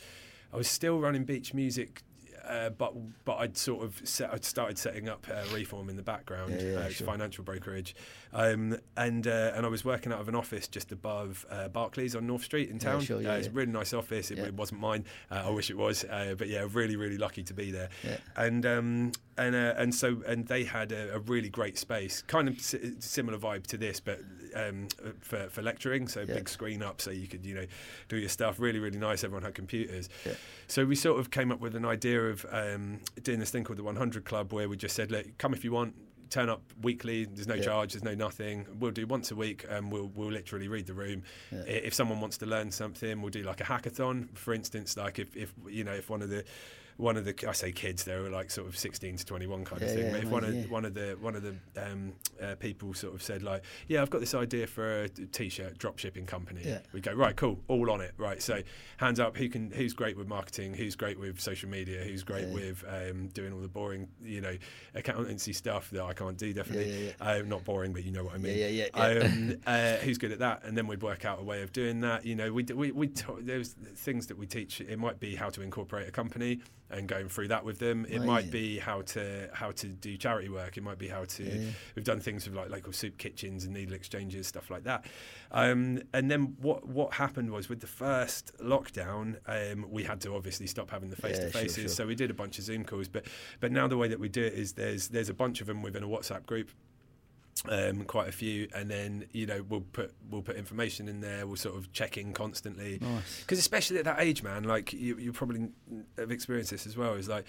I was still running beach music. Uh, but but I'd sort of set, I'd started setting up uh, Reform in the background, Yeah, yeah, uh, sure. financial brokerage, um, and uh, and I was working out of an office just above uh, Barclays on North Street in Yeah, town. sure, yeah, uh, it's a really nice office. It, Yeah. it wasn't mine. Uh, I wish it was, uh, but yeah, really really lucky to be there. Yeah. And um, and uh, and so and they had a, a really great space, kind of si- similar vibe to this, but um, for for lecturing. So Yeah. big screen up, so you could you know do your stuff. Really really nice. Everyone had computers. Yeah. So we sort of came up with an idea of um, doing this thing called the 100 Club, where we just said, look, come if you want. Turn up weekly. There's no Yeah. charge. There's no nothing. We'll do once a week, and we'll we'll literally read the room. Yeah. If someone wants to learn something, we'll do like a hackathon, for instance. Like if, if you know if one of the one of the I say kids, they were like sort of 16 to 21 kind of thing. yeah, but if one of yeah. one of the one of the um, uh, people sort of said like, yeah, I've got this idea for a t-shirt drop shipping company. Yeah. We go right, cool, all on it, right? So hands up, who can who's great with marketing, who's great with social media, who's great Yeah. with um, doing all the boring, you know, accountancy stuff that I can't do definitely. yeah, Uh, not boring, but you know what I mean. yeah, yeah, yeah. Um, uh, who's good at that? And then we'd work out a way of doing that. You know, we we we t- there's things that we teach. It might be how to incorporate a company and going through that with them. It might be how to how to do charity work. It might be how to. Yeah. We've done things with like local soup kitchens and needle exchanges, stuff like that. Um, and then what what happened was with the first lockdown, um, we had to obviously stop having the face to sure, faces. sure. So we did a bunch of Zoom calls. But but now the way that we do it is there's there's a bunch of them within a WhatsApp group um, quite a few, and then you know we'll put we'll put information in there. We'll sort of check in constantly Nice. because especially at that age, man, like you, you probably have experienced this as well. Is like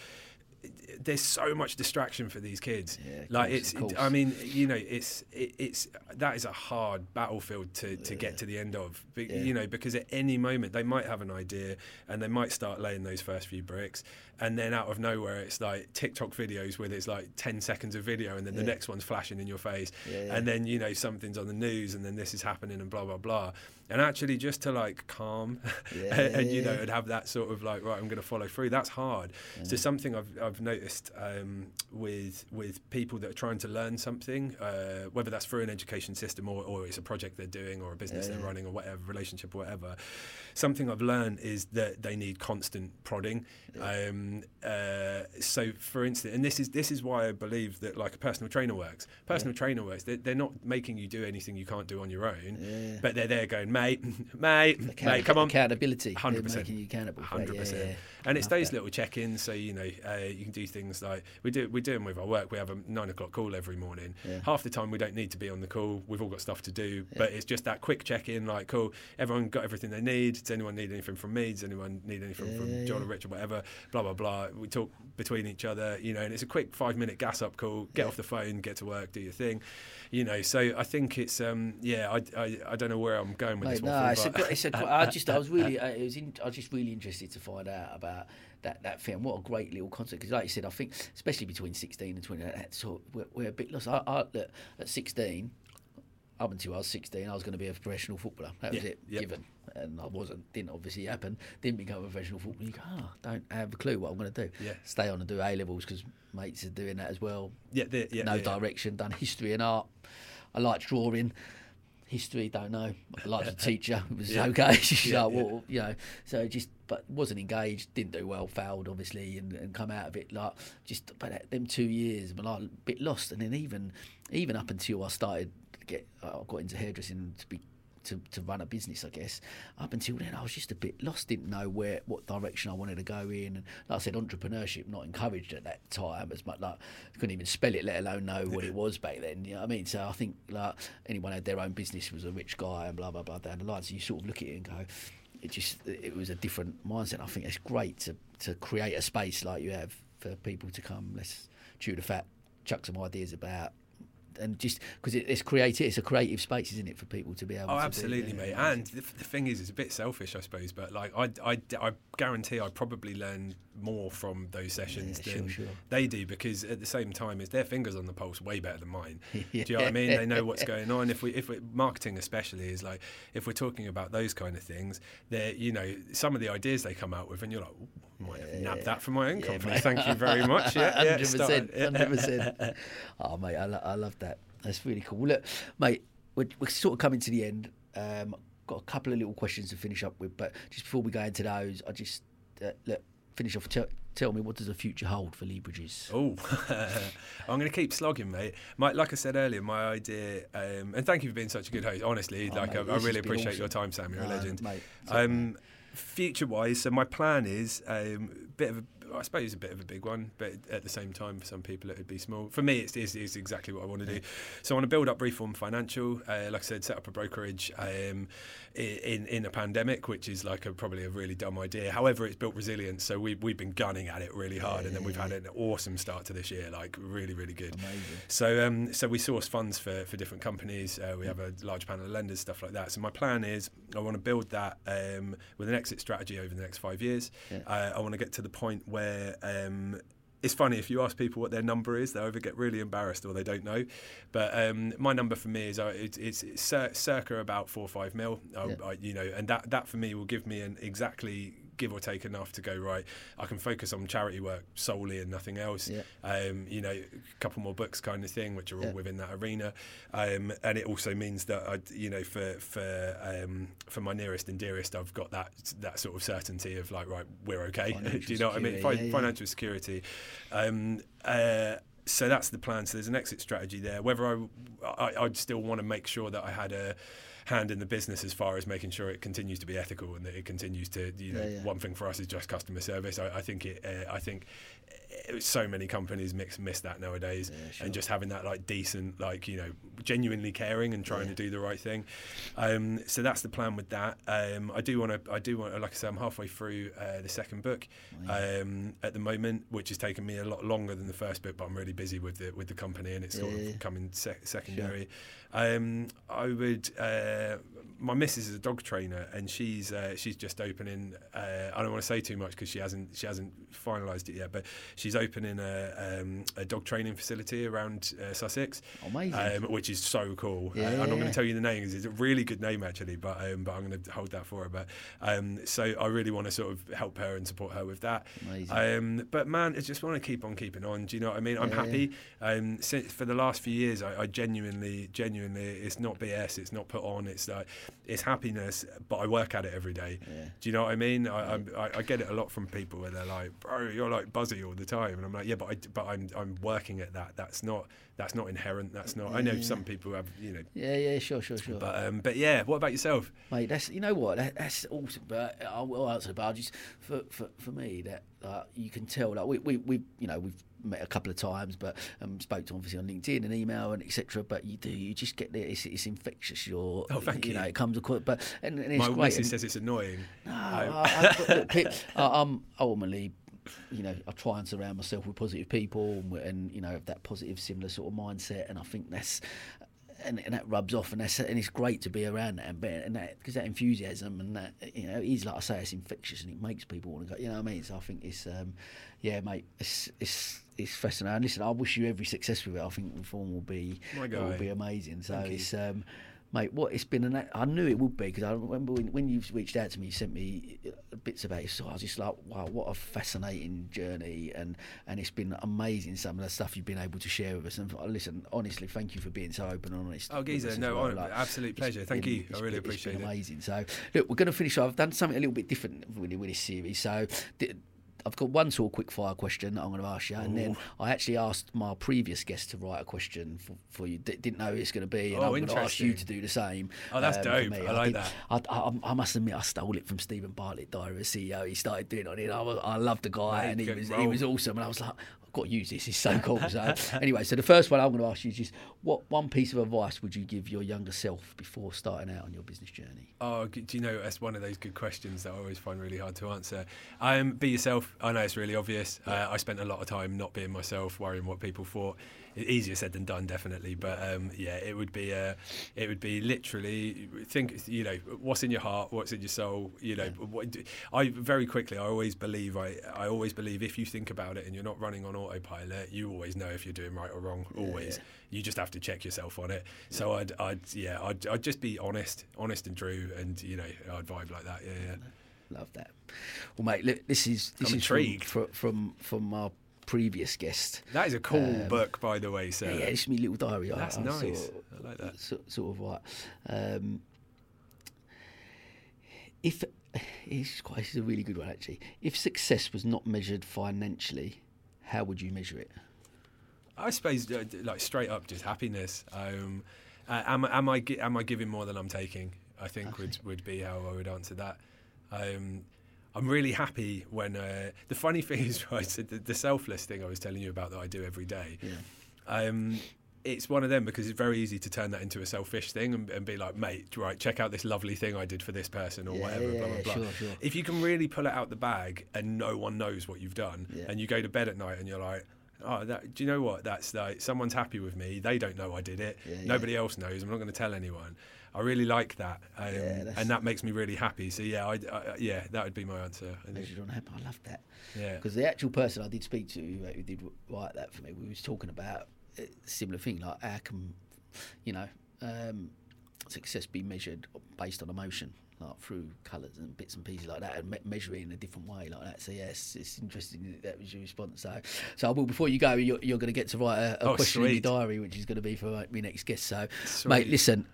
there's so much distraction for these kids. Yeah, like course, it's, course. I mean, you know, it's it, it's that is a hard battlefield to, to get to the end of. Be, Yeah. You know, because at any moment they might have an idea and they might start laying those first few bricks, and then out of nowhere it's like TikTok videos where there's like ten seconds of video, and then the Yeah. next one's flashing in your face, Yeah, yeah. and then you know something's on the news, and then this is happening, and blah blah blah. And actually, just to like calm, (laughs) Yeah, and, you know, and have that sort of like right, I'm going to follow through. That's hard. So something I've I've noticed um, with with people that are trying to learn something, uh, whether that's through an education system or, or it's a project they're doing or a business they're running or whatever relationship or whatever. Something I've learned is that they need constant prodding. Um, uh, so, for instance, and this is this is why I believe that like a personal trainer works. Personal trainer works. They're, they're not making you do anything you can't do on your own, Yeah. but they're there going, mate, (laughs) mate, Account- mate, come on, Accountability. 100%. Making you accountable. for it. Hundred Yeah, percent, yeah. And it's those little check-ins. So you know, uh, you can do things like we do. We do them with our work. We have a nine o'clock call every morning. Yeah. Half the time we don't need to be on the call. We've all got stuff to do, but it's just that quick check-in. Like, cool, everyone got everything they need. Does anyone need anything from me? Does anyone need anything Yeah, from yeah, John yeah. or Rich or whatever? Blah blah blah. We talk between each other, you know, and it's a quick five-minute gas-up call. Get Yeah. off the phone, get to work, do your thing, you know. So I think it's, um, yeah, I, I, I don't know where I'm going with Mate, this no, one. it's a, gr- it's a, I just, I was really, I, it was in, I was just really interested to find out about that, that film. What a great little concept! Because, like you said, I think, especially between sixteen and twenty, that sort, we're, we're a bit lost. I, I, look, at sixteen, up until I was sixteen, I was going to be a professional footballer. That was Yeah, it, yep. given, and I wasn't. Didn't obviously happen. Didn't become a professional footballer. You go, ah, don't have a clue what I'm going to do. Yeah. Stay on and do A levels because mates are doing that as well yeah, yeah, no yeah, direction, done history and art. I liked drawing. History, don't know. I liked the teacher. It (laughs) was okay. (laughs) She's Yeah, like, yeah. well, you know, so just, but wasn't engaged, didn't do well, failed obviously, and, and come out of it like just. But them two years, I'm like a bit lost. And then even, even up until I started get, I got into hairdressing to be to, to run a business, I guess. Up until then, I was just a bit lost, didn't know where what direction I wanted to go in. And like I said, entrepreneurship not encouraged at that time as much. Like couldn't even spell it, let alone know what it was back then. You know what I mean? So I think like anyone had their own business was a rich guy and blah blah blah down the line. So you sort of look at it and go. It just it was a different mindset. I think it's great to, to create a space like you have for people to come. Let's chew the fat, chuck some ideas about, and just because it, it's creative, it's a creative space, isn't it, for people to be able. Oh, to absolutely, do, mate. And the, the thing is, it's a bit selfish, I suppose, but like I, I, I guarantee I probably learn more from those sessions Yeah, than sure, sure. they do because at the same time, it's their fingers on the pulse way better than mine. (laughs) Do you know what I mean? They know what's going on. If we, if we, marketing especially is like, if we're talking about those kind of things, they're you know some of the ideas they come out with, and you're like. "Ooh, Might have nabbed that from my own company. Thank you very much. (laughs) Yeah, yeah, hundred start- percent, yeah. hundred percent. (laughs) Oh, mate, I, lo- I love that. That's really cool. Look, mate, we're, we're sort of coming to the end. Um, got a couple of little questions to finish up with, but just before we go into those, I just uh, look finish off. Tell, tell me what does the future hold for Lee Bridges? Oh, I'm going to keep slogging, mate. My, like I said earlier, my idea, um, and thank you for being such a good host. Honestly, Oh, like mate, I, I really appreciate your time, Sam. You're a legend. mate, it's Um, future wise, so my plan is um, a bit of a. I suppose it's a bit of a big one, but at the same time, for some people it would be small. For me, it's, it's, it's exactly what I want to do. So I want to build up Reform Financial. Uh, like I said, set up a brokerage um, in in a pandemic, which is like a, probably a really dumb idea. However, it's built resilience, so we've we've been gunning at it really hard, and then we've had an awesome start to this year, like really really good. Amazing. So, um, so we source funds for, for different companies. Uh, we have a large panel of lenders, stuff like that. So, my plan is I want to build that um, with an exit strategy over the next five years. Yeah. Uh, I want to get to the point where. Um, it's funny if you ask people what their number is, they either get really embarrassed or they don't know. But um, my number for me is uh, it's, it's, it's circa about four or five mil. I, Yeah. I, you know, and that that for me will give me an exactly give or take enough to go right. I can focus on charity work solely and nothing else. Yeah. Um, you know, a couple more books kind of thing, which are all Yeah. within that arena. Um, and it also means that I, you know, for for um, for my nearest and dearest, I've got that that sort of certainty of like, right, we're okay. (laughs) Do you know what I mean? yeah. Financial security. Um, uh, so that's the plan. So there's an exit strategy there. Whether I, I I'd still want to make sure that I had a hand in the business as far as making sure it continues to be ethical and that it continues to you know Yeah, yeah. one thing for us is just customer service. I, I think it. Uh, I think uh, so many companies mix miss that nowadays, Yeah, sure. and just having that like decent, like you know, genuinely caring and trying to do the right thing. Um, so that's the plan with that. Um, I do want to. I do want. Like I said, I'm halfway through uh, the second book um, at the moment, which has taken me a lot longer than the first book, but I'm really busy with the with the company, and it's sort of coming sec- secondary. Um, I would. Uh, my missus is a dog trainer, and she's uh, she's just opening. Uh, I don't want to say too much because she hasn't she hasn't finalised it yet, but she's opening a, um, a dog training facility around uh, Sussex, um, which is so cool. Yeah, uh, I'm not going to tell you the name it's a really good name actually, but um, but I'm going to hold that for her. But um, so I really want to sort of help her and support her with that. Amazing. Um, but man, I just want to keep on keeping on. Do you know what I mean? I'm Yeah, happy. Um, since for the last few years, I, I genuinely, genuinely, it's not BS. It's not put on. It's like it's happiness, but I work at it every day. Yeah. Do you know what I mean? I, I, I get it a lot from people where they're like, "Bro, you're like buzzy all the time," and I'm like, "Yeah, but I, but I'm I'm working at that. That's not that's not inherent. That's not. I know Yeah. some people have, you know, yeah, yeah, sure, sure, sure. but um, but yeah. What about yourself? Mate, that's you know what that, that's awesome. But I will answer. But I just for for, for me that uh, you can tell like we we we you know we've met a couple of times, but um, spoke to obviously on LinkedIn and email and etc. But you do you just get there. It's, it's infectious. Your Oh, thank you. you. know it comes across. But and, and it's My great. missus says it's annoying. no, I- I, I, (laughs) but look, pe- I- I'm ultimately, you know, I try and surround myself with positive people and, and you know have that positive, similar sort of mindset, and I think that's. And, and that rubs off, and that's and it's great to be around that, and, be- and that because that enthusiasm and that you know is like I say, it's infectious and it makes people want to go. You know what I mean? So I think it's, um, yeah, mate, it's it's it's fascinating. And listen, I wish you every success with it. I think reform will be will be amazing. So Thank it's um, mate, what it's been an I knew it would be because I remember when, when you reached out to me, you sent me uh, bits about it. So I was just like, wow, what a fascinating journey, and and it's been amazing some of the stuff you've been able to share with us. And uh, listen, honestly, thank you for being so open and honest. Oh, Geezer, no, well. Like, absolute pleasure. Thank been- you. I really been- appreciate it. Amazing. So look, we're going to finish. I've done something a little bit different with, with this series. So. The, I've got one sort of quick fire question that I'm going to ask you, and then I actually asked my previous guest to write a question for, for you. D- didn't know it's going to be, and Oh, I'm going to ask you to do the same. Oh, that's um, dope. me. I like that. I, I, I must admit, I stole it from Steven Bartlett, Diary CEO. He started doing it on it. I, was- I loved the guy, Mate, and he was he was awesome. And I was like, I've got to use this. It's so cool. So anyway, so the first one I'm going to ask you is just what one piece of advice would you give your younger self before starting out on your business journey? Oh, do you know that's one of those good questions that I always find really hard to answer. Um, be yourself. I know it's really obvious. Uh, I spent a lot of time not being myself, worrying what people thought. Easier said than done, definitely. But um, yeah, it would be uh, it would be literally think. You know, what's in your heart, what's in your soul. You know, what, I very quickly. I always believe. I I always believe if you think about it and you're not running on autopilot, you always know if you're doing right or wrong. Always. You just have to check yourself on it. So I'd, I'd yeah, I'd, I'd just be honest, honest and true, and you know, I'd vibe like that. Yeah, yeah. Love that. Well, mate, look, this is this I'm is intrigued. from from from our previous guest. That is a cool Um, book, by the way, sir. Yeah, it's my little diary. I- That's I, nice. Sort of, I like that. Sort, sort of right. Um, if it's quite, is a really good one actually. If success was not measured financially, how would you measure it? I suppose, uh, like straight up, just happiness. Um, uh, am, am I am I giving more than I'm taking? I think would would be how I would answer that. Um, I'm really happy when uh, the funny (laughs) thing is, right? The, the selfless thing I was telling you about that I do every day. Um, it's one of them because it's very easy to turn that into a selfish thing and, and be like, mate, right, check out this lovely thing I did for this person or Yeah, whatever. yeah, blah blah yeah, blah. sure, sure. If you can really pull it out the bag and no one knows what you've done, Yeah. and you go to bed at night and you're like, oh, that, do you know what? That's like someone's happy with me. They don't know I did it. Yeah, yeah. Nobody else knows. I'm not going to tell anyone. I really like that, um, Yeah, and that makes me really happy. So yeah, I, I, yeah, that would be my answer. I think. Measured on happy. I love that. Yeah. Because the actual person I did speak to who, who did write that for me, we was talking about a similar thing, like how can, you know, um, success be measured based on emotion, like through colours and bits and pieces like that, and me- measure it in a different way like that. So yes, it's interesting that that was your response. So, so I will before you go, you're, you're going to get to write a, a Oh, question in your diary, which is going to be for my my next guest. So, Sweet. mate, listen.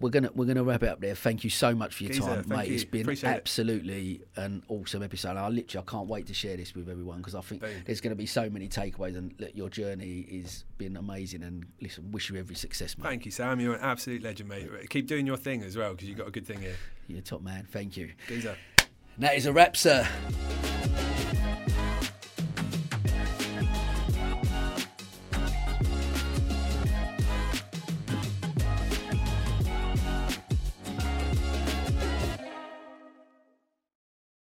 We're gonna we're gonna wrap it up there. Thank you so much for your Geezer, time, mate. you. It's been Appreciate it. absolutely an awesome episode. I literally I can't wait to share this with everyone because I think Boom. there's going to be so many takeaways and look, your journey has been amazing. And listen, wish you every success, mate. Thank you, Sam. You're an absolute legend, mate. Keep doing your thing as well because you've got a good thing here. You're a top man. Thank you. Geezer. And that is a wrap, sir.